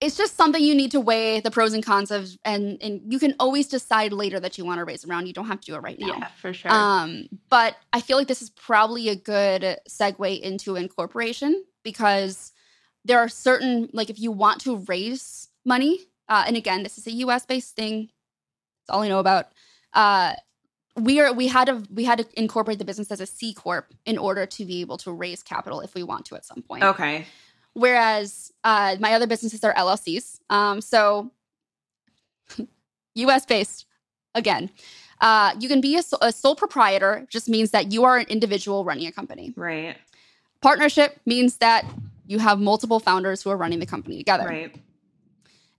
It's just something you need to weigh the pros and cons of, and and you can always decide later that you want to raise around. You don't have to do it right now. Yeah, for sure. Um, but I feel like this is probably a good segue into incorporation because there are certain like if you want to raise money, uh, and again, this is a U.S. based thing. That's all I know about. Uh, we are we had to we had to incorporate the business as a C corp in order to be able to raise capital if we want to at some point. Okay. Whereas uh, my other businesses are LLCs. Um, so *laughs* US based again. Uh, you can be a, a sole proprietor, just means that you are an individual running a company. Right. Partnership means that you have multiple founders who are running the company together. Right.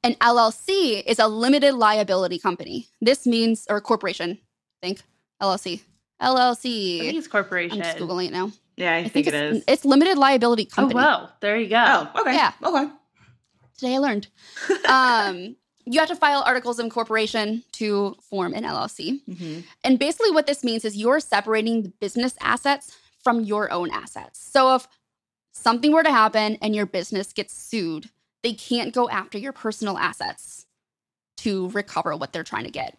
An LLC is a limited liability company. This means, or corporation, think, LLC. LLC. I think it's corporation. I'm just Googling it now. Yeah, I, think, it's, it is. It's limited liability company. Oh, company. wow. There you go. Oh, okay. Yeah. Okay. Today I learned. *laughs* um, you have to file articles of incorporation to form an LLC. hmm And basically, what this means is you're separating the business assets from your own assets. So if something were to happen and your business gets sued, they can't go after your personal assets to recover what they're trying to get.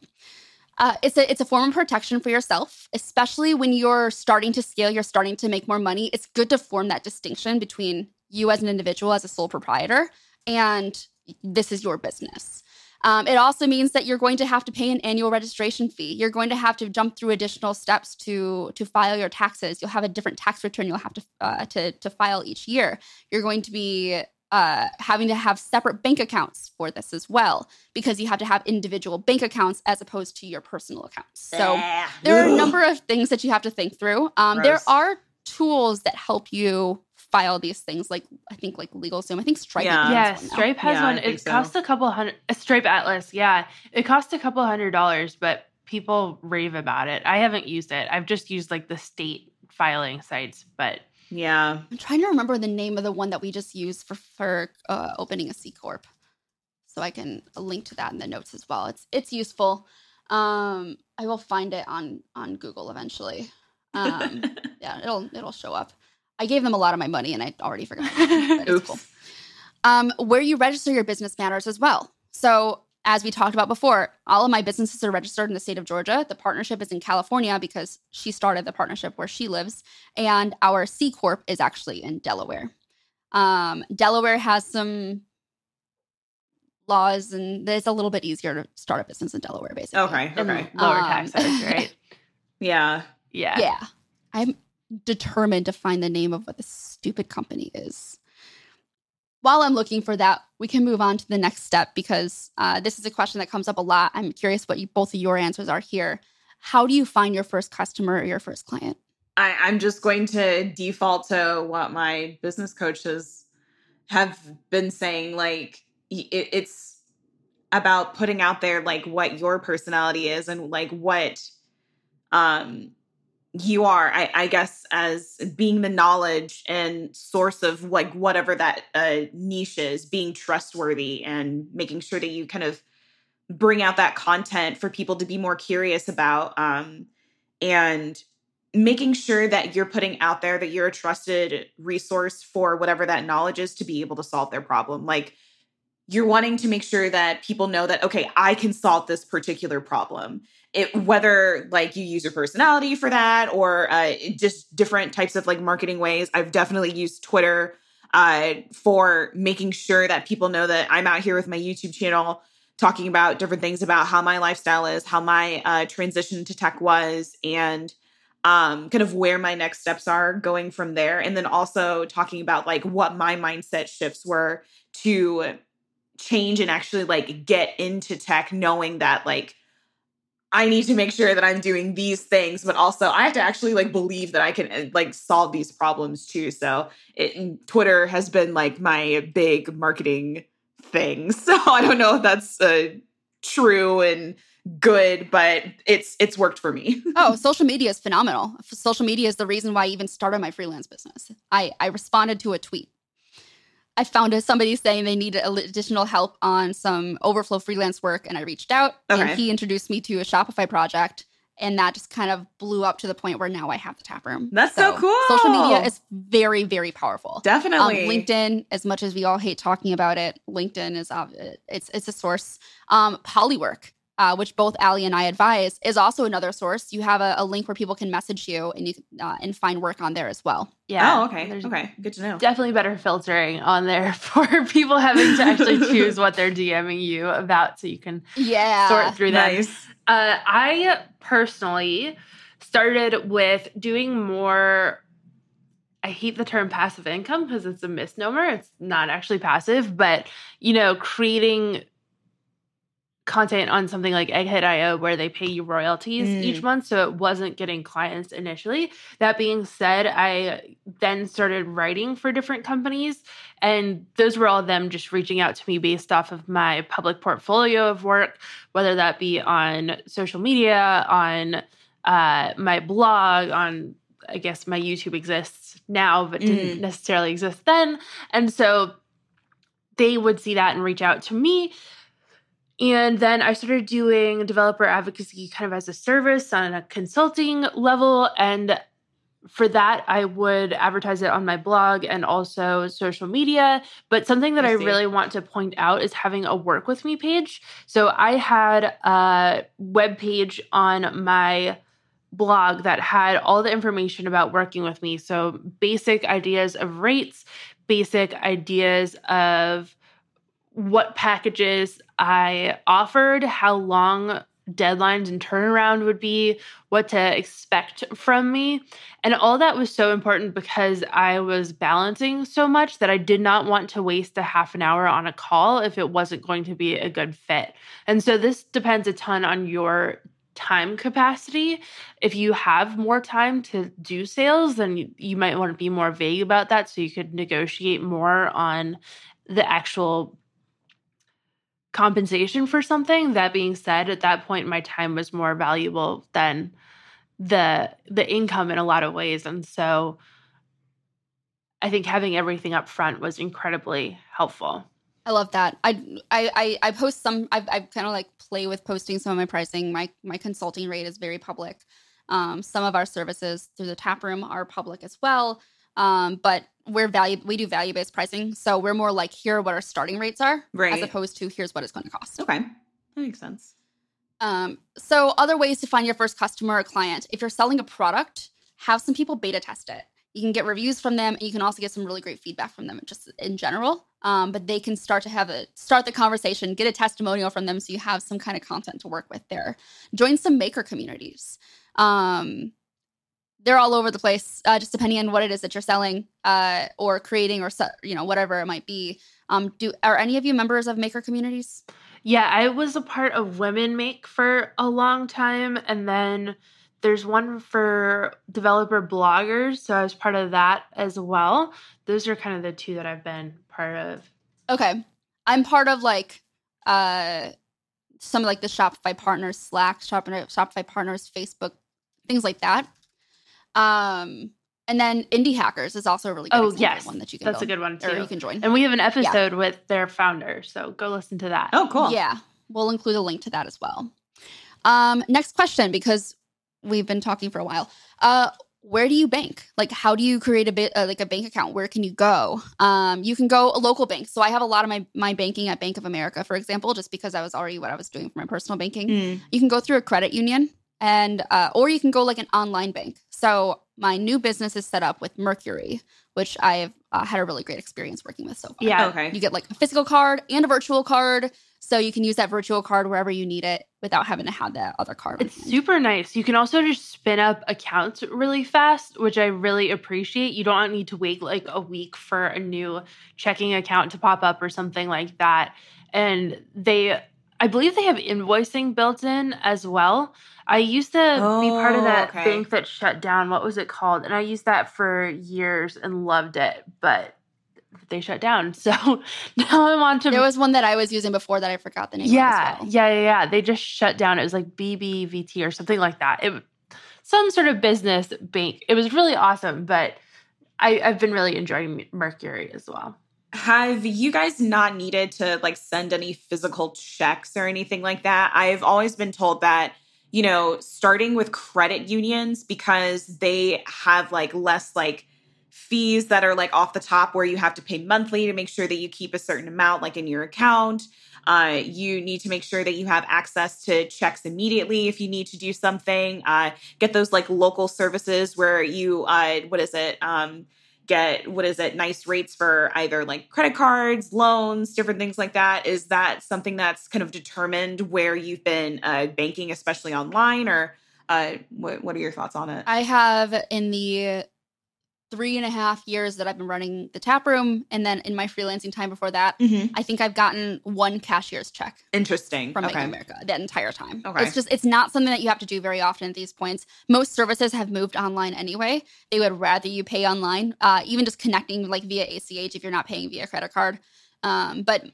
Uh, it's a it's a form of protection for yourself, especially when you're starting to scale, you're starting to make more money. It's good to form that distinction between you as an individual, as a sole proprietor, and this is your business. Um, it also means that you're going to have to pay an annual registration fee. You're going to have to jump through additional steps to to file your taxes. You'll have a different tax return you'll have to uh, to to file each year. You're going to be uh, having to have separate bank accounts for this as well because you have to have individual bank accounts as opposed to your personal accounts. So there are a number of things that you have to think through. Um, there are tools that help you file these things, like I think like LegalZoom. I think Stripe. Yeah. even yeah, has one. Stripe has Yeah, one. think It so. costs a couple hundred. A Stripe Atlas, yeah, it costs a couple hundred dollars, but people rave about it. I haven't used it. I've just used like the state filing sites, but Yeah. I'm trying to remember the name of the one that we just used for for uh, opening a C corp, so I can link to that in the notes as well. It's it's useful. Um, I will find it on on Google eventually. Um, *laughs* yeah, it'll it'll show up. I gave them a lot of my money and I already forgot. it, but it's Oops. cool. *laughs* Um, where you register your business matters as well. So, as we talked about before, all of my businesses are registered in the state of Georgia. The partnership is in California because she started the partnership where she lives, and our C corp is actually in Delaware. Um, Delaware has some laws, and it's a little bit easier to start a business in Delaware, basically. Okay. and Okay. lower Um, taxes, right? *laughs* Yeah. Yeah. Yeah. I'm determined to find the name of what this stupid company is. While I'm looking for that, we can move on to the next step because uh, this is a question that comes up a lot. I'm curious what you, both of your answers are here. How do you find your first customer or your first client? I, I'm just going to default to what my business coaches have been saying. Like, it, it's about putting out there like what your personality is and like what um you are I, I guess as being the knowledge and source of like whatever that uh, niche is being trustworthy and making sure that you kind of bring out that content for people to be more curious about um and making sure that you're putting out there that you're a trusted resource for whatever that knowledge is to be able to solve their problem. Like you're wanting to make sure that people know that okay i can solve this particular problem it whether like you use your personality for that or uh, just different types of like marketing ways i've definitely used twitter uh, for making sure that people know that i'm out here with my youtube channel talking about different things about how my lifestyle is how my uh, transition to tech was and um, kind of where my next steps are going from there. And then also talking about like what my mindset shifts were to change and actually like get into tech knowing that like I need to make sure that I'm doing these things, but also I have to actually like believe that I can uh, like solve these problems too. So it, Twitter has been like my big marketing thing. *laughs* So I don't know if that's uh, true and good, but it's it's worked for me. *laughs* Oh, social media is phenomenal. Social media is the reason why I even started my freelance business. I, I responded to a tweet. I found somebody saying they needed additional help on some overflow freelance work, and I reached out, Okay. and he introduced me to a Shopify project. and that just kind of blew up to the point where now I have the tap room. That's so, so cool. Social media is very, very powerful. Definitely. Um, LinkedIn, as much as we all hate talking about it, LinkedIn is uh, it's it's a source. Um, Polywork, uh, which both Ali and I advise, is also another source. You have a, a link where people can message you and you uh, and find work on there as well. Yeah. Oh, okay. There's okay. Good to know. Definitely better filtering on there *laughs* for people having to actually *laughs* choose what they're DMing you about, so you can yeah sort through that. Nice. Uh, I personally started with doing more. I hate the term passive income because it's a misnomer. It's not actually passive, but you know, creating content on something like Egghead.io where they pay you royalties mm. each month. So it wasn't getting clients initially. That being said, I then started writing for different companies. And those were all them just reaching out to me based off of my public portfolio of work, whether that be on social media, on uh, my blog, on I guess my YouTube exists now, but didn't mm. necessarily exist then. And so they would see that and reach out to me and then I started doing developer advocacy kind of as a service on a consulting level. And for that, I would advertise it on my blog and also social media. But something that I, I really want to point out is having a work with me page. So I had a web page on my blog that had all the information about working with me. So basic ideas of rates, basic ideas of what packages I offered, how long deadlines and turnaround would be, what to expect from me. And all that was so important because I was balancing so much that I did not want to waste a half an hour on a call if it wasn't going to be a good fit. And so this depends a ton on your time capacity. If you have more time to do sales, then you, might want to be more vague about that so you could negotiate more on the actual compensation for something. That being said, at that point my time was more valuable than the the income in a lot of ways. And so I think having everything up front was incredibly helpful. I love that. I I I, post some. I I kind of like play with posting some of my pricing. My my consulting rate is very public. Um, some of our services through the tap room are public as well. Um, but we're value we do value based pricing, so we're more like here are what our starting rates are, right? As opposed to here's what it's going to cost. Okay, that makes sense. Um, so other ways to find your first customer or client: if you're selling a product, have some people beta test it. You can get reviews from them, and you can also get some really great feedback from them, just in general. Um, but they can start to have a start the conversation, get a testimonial from them, so you have some kind of content to work with there. Join some maker communities. Um, they're all over the place, uh, just depending on what it is that you're selling uh, or creating or you know whatever it might be. Um, do are any of you members of maker communities? Yeah, I was a part of Women Make for a long time, and then there's one for developer bloggers, so I was part of that as well. Those are kind of the two that I've been part of. Okay, I'm part of like uh some of like the Shopify partners Slack, Shopify partners Facebook, things like that. Um, and then Indie Hackers is also a really good oh yes one that you can that's build, a good one too. Or you can join, and we have an episode yeah. with their founder, so go listen to that. Oh, cool. Yeah, we'll include a link to that as well. Um, next question because we've been talking for a while. Uh, where do you bank? Like, how do you create a bit uh, like a bank account? Where can you go? Um, you can go a local bank. So I have a lot of my my banking at Bank of America, for example, just because I was already what I was doing for my personal banking. Mm. You can go through a credit union and uh, or you can go like an online bank. So my new business is set up with Mercury, which I've uh, had a really great experience working with so far. Yeah, okay. You get like a physical card and a virtual card, so you can use that virtual card wherever you need it without having to have that other card. It's super nice. You can also just spin up accounts really fast, which I really appreciate. You don't need to wait like a week for a new checking account to pop up or something like that. And they I believe they have invoicing built in as well. I used to oh, be part of oh, that okay. bank that shut down. What was it called? And I used that for years and loved it, but they shut down. *laughs* So now I'm on to. There was one that I was using before that I forgot the name. Yeah, well. yeah, yeah, yeah. They just shut down. It was like BBVT or something like that. It some sort of business bank. It was really awesome, but I, I've been really enjoying Mercury as well. Have you guys not needed to like send any physical checks or anything like that? I've always been told that you know, starting with credit unions because they have like less like fees that are like off the top where you have to pay monthly to make sure that you keep a certain amount like in your account. Uh, you need to make sure that you have access to checks immediately if you need to do something. Uh, get those like local services where you, uh, what is it? Um, get what is it nice rates for either like credit cards loans different things like that? Is that something that's kind of determined where you've been uh, banking especially online or uh, what, what are your thoughts on it? I have in the three and a half years that I've been running the tap room, and then in my freelancing time before that, mm-hmm. I think I've gotten one cashier's check interesting from okay. Bank America that entire time. Okay. It's just it's not something that you have to do very often at these points. Most services have moved online anyway. They would rather you pay online, uh, even just connecting like via ACH if you're not paying via credit card. Um, but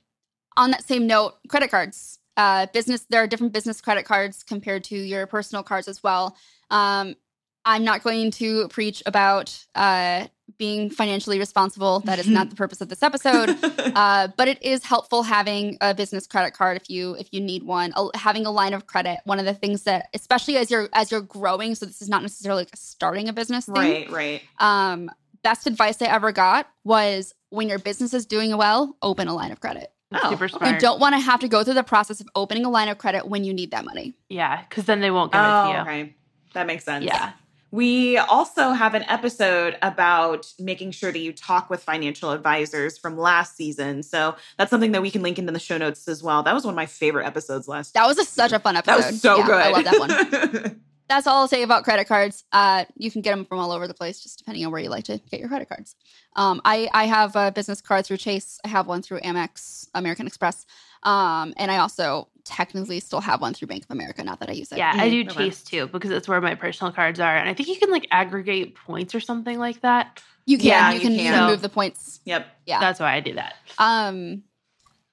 on that same note, credit cards. Uh, business there are different business credit cards compared to your personal cards as well. Um, I'm not going to preach about uh, being financially responsible. That is not the purpose of this episode. *laughs* Uh, but it is helpful having a business credit card if you if you need one. having a line of credit. One of the things that, especially as you're as you're growing, so this is not necessarily like starting a business thing. Right, right. Um, best advice I ever got was when your business is doing well, open a line of credit. Oh, super smart. You don't want to have to go through the process of opening a line of credit when you need that money. Yeah, because then they won't give oh, it to you. Okay. That makes sense. Yeah. We also have an episode about making sure that you talk with financial advisors from last season. So that's something that we can link into the show notes as well. That was one of my favorite episodes last. That was a, such a fun episode. That was so yeah, good. I love that one. *laughs* that's all I'll say about credit cards. Uh, you can get them from all over the place, just depending on where you like to get your credit cards. Um, I I have a business card through Chase. I have one through Amex, American Express, um, and I also technically still have one through Bank of America. Not that I use it. Yeah, I do Okay. Chase too because it's where my personal cards are, and I think you can like aggregate points or something like that. You can. Yeah, you you can, can. you can move the points. Yep. Yeah. That's why I do that. Um,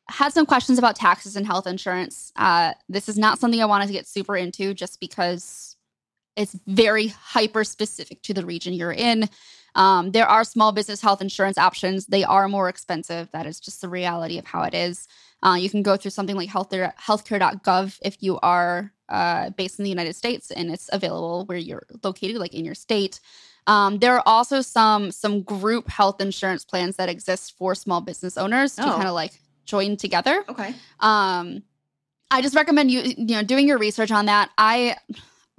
had some questions about taxes and health insurance. Uh, this is not something I wanted to get super into just because it's very hyper specific to the region you're in. Um, there are small business health insurance options. They are more expensive. That is just the reality of how it is. Uh, you can go through something like healthcare, healthcare.gov if you are uh, based in the United States and it's available where you're located, like in your state. Um, there are also some some group health insurance plans that exist for small business owners to Oh. kind of like join together. Okay. Um, I just recommend you you know doing your research on that. I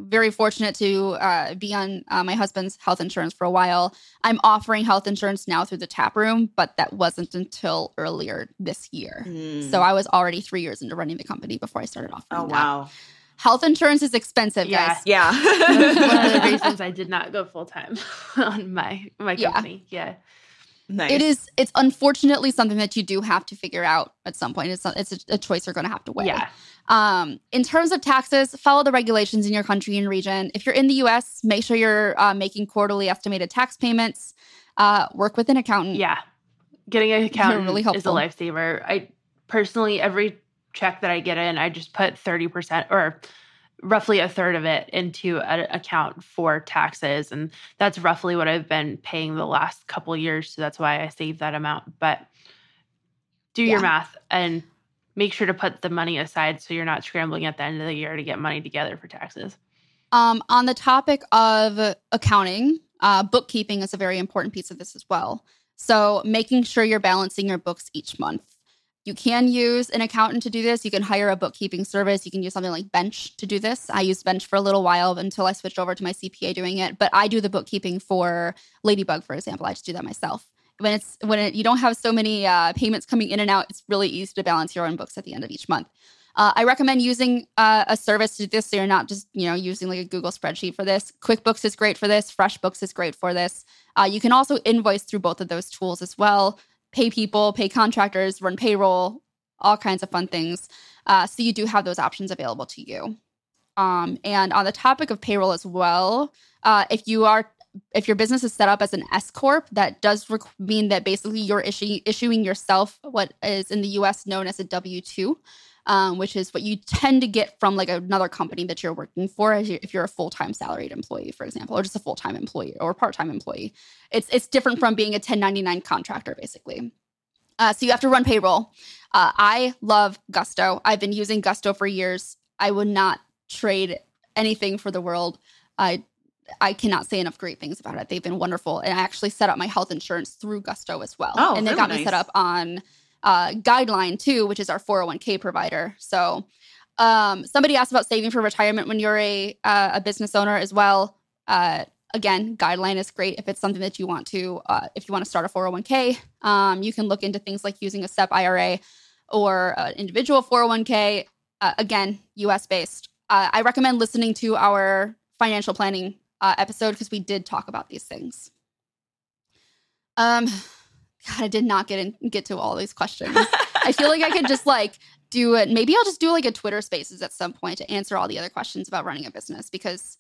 very fortunate to uh, be on uh, my husband's health insurance for a while. I'm offering health insurance now through the tap room, but that wasn't until earlier this year. Mm. So I was already three years into running the company before I started offering Oh that. wow. Health insurance is expensive, Yeah. guys. Yeah. That's one of the *laughs* reasons I did not go full time *laughs* on my my Yeah. company. Yeah. Nice. It is. It's unfortunately something that you do have to figure out at some point. It's not, it's a, a choice you're going to have to weigh. Yeah. Um, in terms of taxes, follow the regulations in your country and region. If you're in the U.S., make sure you're uh, making quarterly estimated tax payments. Uh, work with an accountant. Yeah. Getting an accountant really is a lifesaver. I personally, every check that I get in, I just put 30% or roughly a third of it into an account for taxes. And that's roughly what I've been paying the last couple years. So that's why I saved that amount. But do your math and make sure to put the money aside so you're not scrambling at the end of the year to get money together for taxes. Um, on the topic of accounting, uh, bookkeeping is a very important piece of this as well. So, making sure you're balancing your books each month. You can use an accountant to do this. You can hire a bookkeeping service. You can use something like Bench to do this. I used Bench for a little while until I switched over to my CPA doing it. But I do the bookkeeping for Ladybug, for example. I just do that myself. When it's when it, you don't have so many uh, payments coming in and out, it's really easy to balance your own books at the end of each month. Uh, I recommend using uh, a service to do this so you're not just you know using like a Google spreadsheet for this. QuickBooks is great for this. FreshBooks is great for this. Uh, you can also invoice through both of those tools as well. Pay people, pay contractors, run payroll, all kinds of fun things. Uh, so you do have those options available to you. Um, and on the topic of payroll as well, uh, if you are if your business is set up as an S corp, that does requ- mean that basically you're issu- issuing yourself what is in the U.S. known as a W two um, which is what you tend to get from like another company that you're working for if you're a full-time salaried employee for example or just a full-time employee or part-time employee it's it's different from being a 1099 contractor basically uh, so you have to run payroll uh, i love gusto i've been using gusto for years i would not trade anything for the world. I I cannot say enough great things about it. They've been wonderful, and I actually set up my health insurance through Gusto as well. Oh, and they got me nice. set up on uh, Guideline too, which is our 401k provider. So, um, somebody asked about saving for retirement when you're a uh, a business owner as well. Uh, again, Guideline is great if it's something that you want to. Uh, if you want to start a 401k, um, you can look into things like using a SEP IRA or an individual 401k. Uh, again, US based. Uh, I recommend listening to our financial planning uh, episode because we did talk about these things. Um, God, I did not get in, get to all these questions. I feel like I could just like do it. Maybe I'll just do like a Twitter Spaces at some point to answer all the other questions about running a business because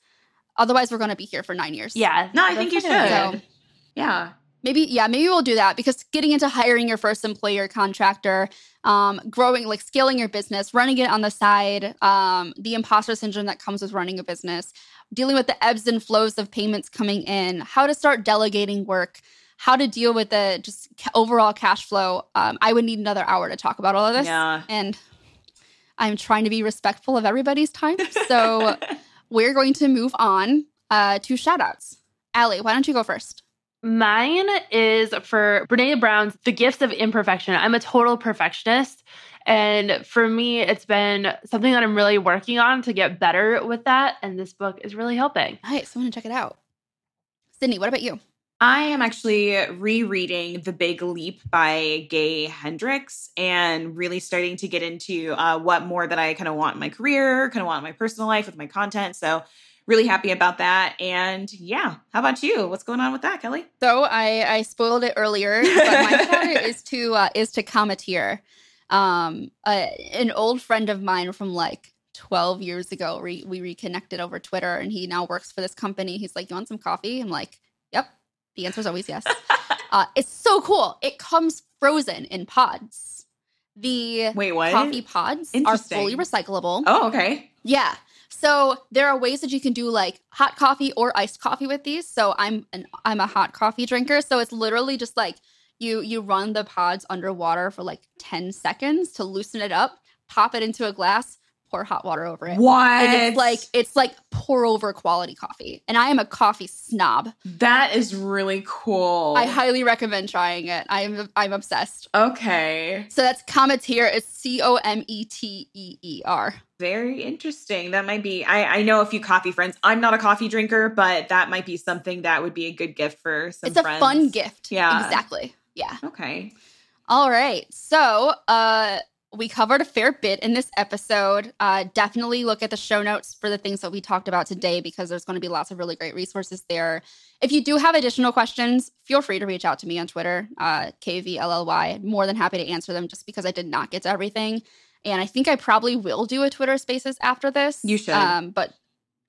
otherwise we're going to be here for nine years. Yeah. No, I think you that's a good should. So Yeah. maybe yeah maybe we'll do that because getting into hiring your first employer contractor um, growing like scaling your business running it on the side um, the imposter syndrome that comes with running a business dealing with the ebbs and flows of payments coming in how to start delegating work how to deal with the just overall cash flow um, i would need another hour to talk about all of this Yeah. and i'm trying to be respectful of everybody's time so *laughs* we're going to move on uh, to shout outs Ali, why don't you go first Mine is for Brene Brown's The Gifts of Imperfection. I'm a total perfectionist. And for me, it's been something that I'm really working on to get better with that. And this book is really helping. Nice. I'm gonna check it out. Sidney, what about you? I am actually rereading The Big Leap by Gay Hendricks and really starting to get into uh, what more that I kind of want in my career, kind of want in my personal life with my content. So, really happy about that. And yeah, how about you? What's going on with that, Kelly? So I I spoiled it earlier, but my shout *laughs* is to uh, is to Cometeer, um, uh, an old friend of mine from like 12 years ago. Re- we reconnected over Twitter, and he now works for this company. He's like, "You want some coffee?" I'm like, "Yep." The answer is always yes. *laughs* uh, it's so cool. It comes frozen in pods. The Wait, what? coffee pods are fully recyclable. Oh, okay. Yeah. So there are ways that you can do like hot coffee or iced coffee with these. So I'm an I'm a hot coffee drinker. So it's literally just like you you run the pods underwater for like 10 seconds to loosen it up, pop it into a glass, pour hot water over it. What? And it's like it's like pour over quality coffee. And I am a coffee snob. that is really cool. I highly recommend trying it. I'm I'm obsessed. okay. So that's Cometeer. It's C O M E T E E R. Very interesting. That might be. I, I know a few coffee friends. I'm not a coffee drinker, but that might be something that would be a good gift for some It's a friends. fun gift. Yeah. Exactly. Yeah. Okay. All right. So, uh, we covered a fair bit in this episode. Uh, definitely look at the show notes for the things that we talked about today because there's going to be lots of really great resources there. If you do have additional questions, feel free to reach out to me on Twitter, uh, KVLLY. More than happy to answer them just because I did not get to everything. And I think I probably will do a Twitter Spaces after this. You should. Um, but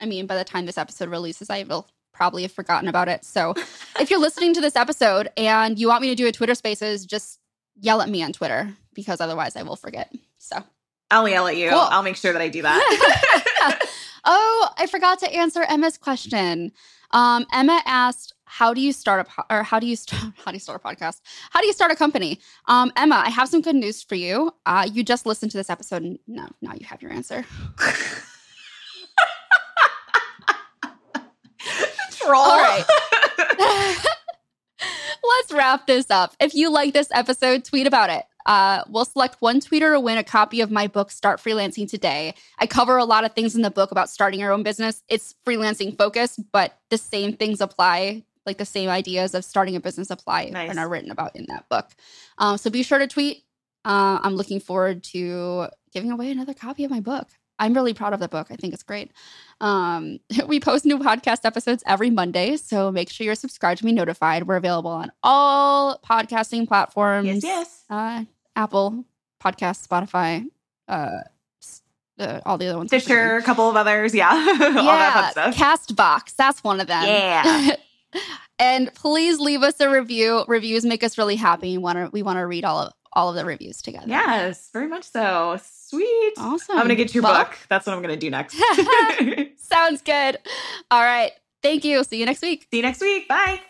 I mean, by the time this episode releases, I will probably have forgotten about it. So *laughs* if you're listening to this episode and you want me to do a Twitter Spaces, just yell at me on Twitter because otherwise I will forget. So, I'll yell at you. Cool. I'll make sure that I do that. *laughs* oh, I forgot to answer Emma's question. Um, Emma asked, "How do you start a po- or how do you start *laughs* how do you start a podcast? How do you start a company?" Um, Emma, I have some good news for you. Uh, you just listened to this episode. And no, now you have your answer. *laughs* Troll. All right. Let's wrap this up. If you like this episode, tweet about it. Uh, we'll select one tweeter to win a copy of my book, Start Freelancing Today. I cover a lot of things in the book about starting your own business. It's freelancing focused, but the same things apply, like the same ideas of starting a business apply Nice. and are written about in that book. Um, so be sure to tweet. Uh, I'm looking forward to giving away another copy of my book. I'm really proud of the book. I think it's great. Um, *laughs* we post new podcast episodes every Monday, so make sure you're subscribed to be notified. We're available on all podcasting platforms. yes, yes. Uh, Apple Podcast, Spotify, uh, uh, all the other ones. Stitcher, a couple of others. Yeah. *laughs* All that fun stuff. Castbox. That's one of them. Yeah. *laughs* and please leave us a review. Reviews make us really happy. We want to we want to read all of all of the reviews together. yes, very much so. Sweet. Awesome. I'm going to get your Well, book. That's what I'm going to do next. *laughs* *laughs* Sounds good. All right. Thank you. See you next week. See you next week. Bye.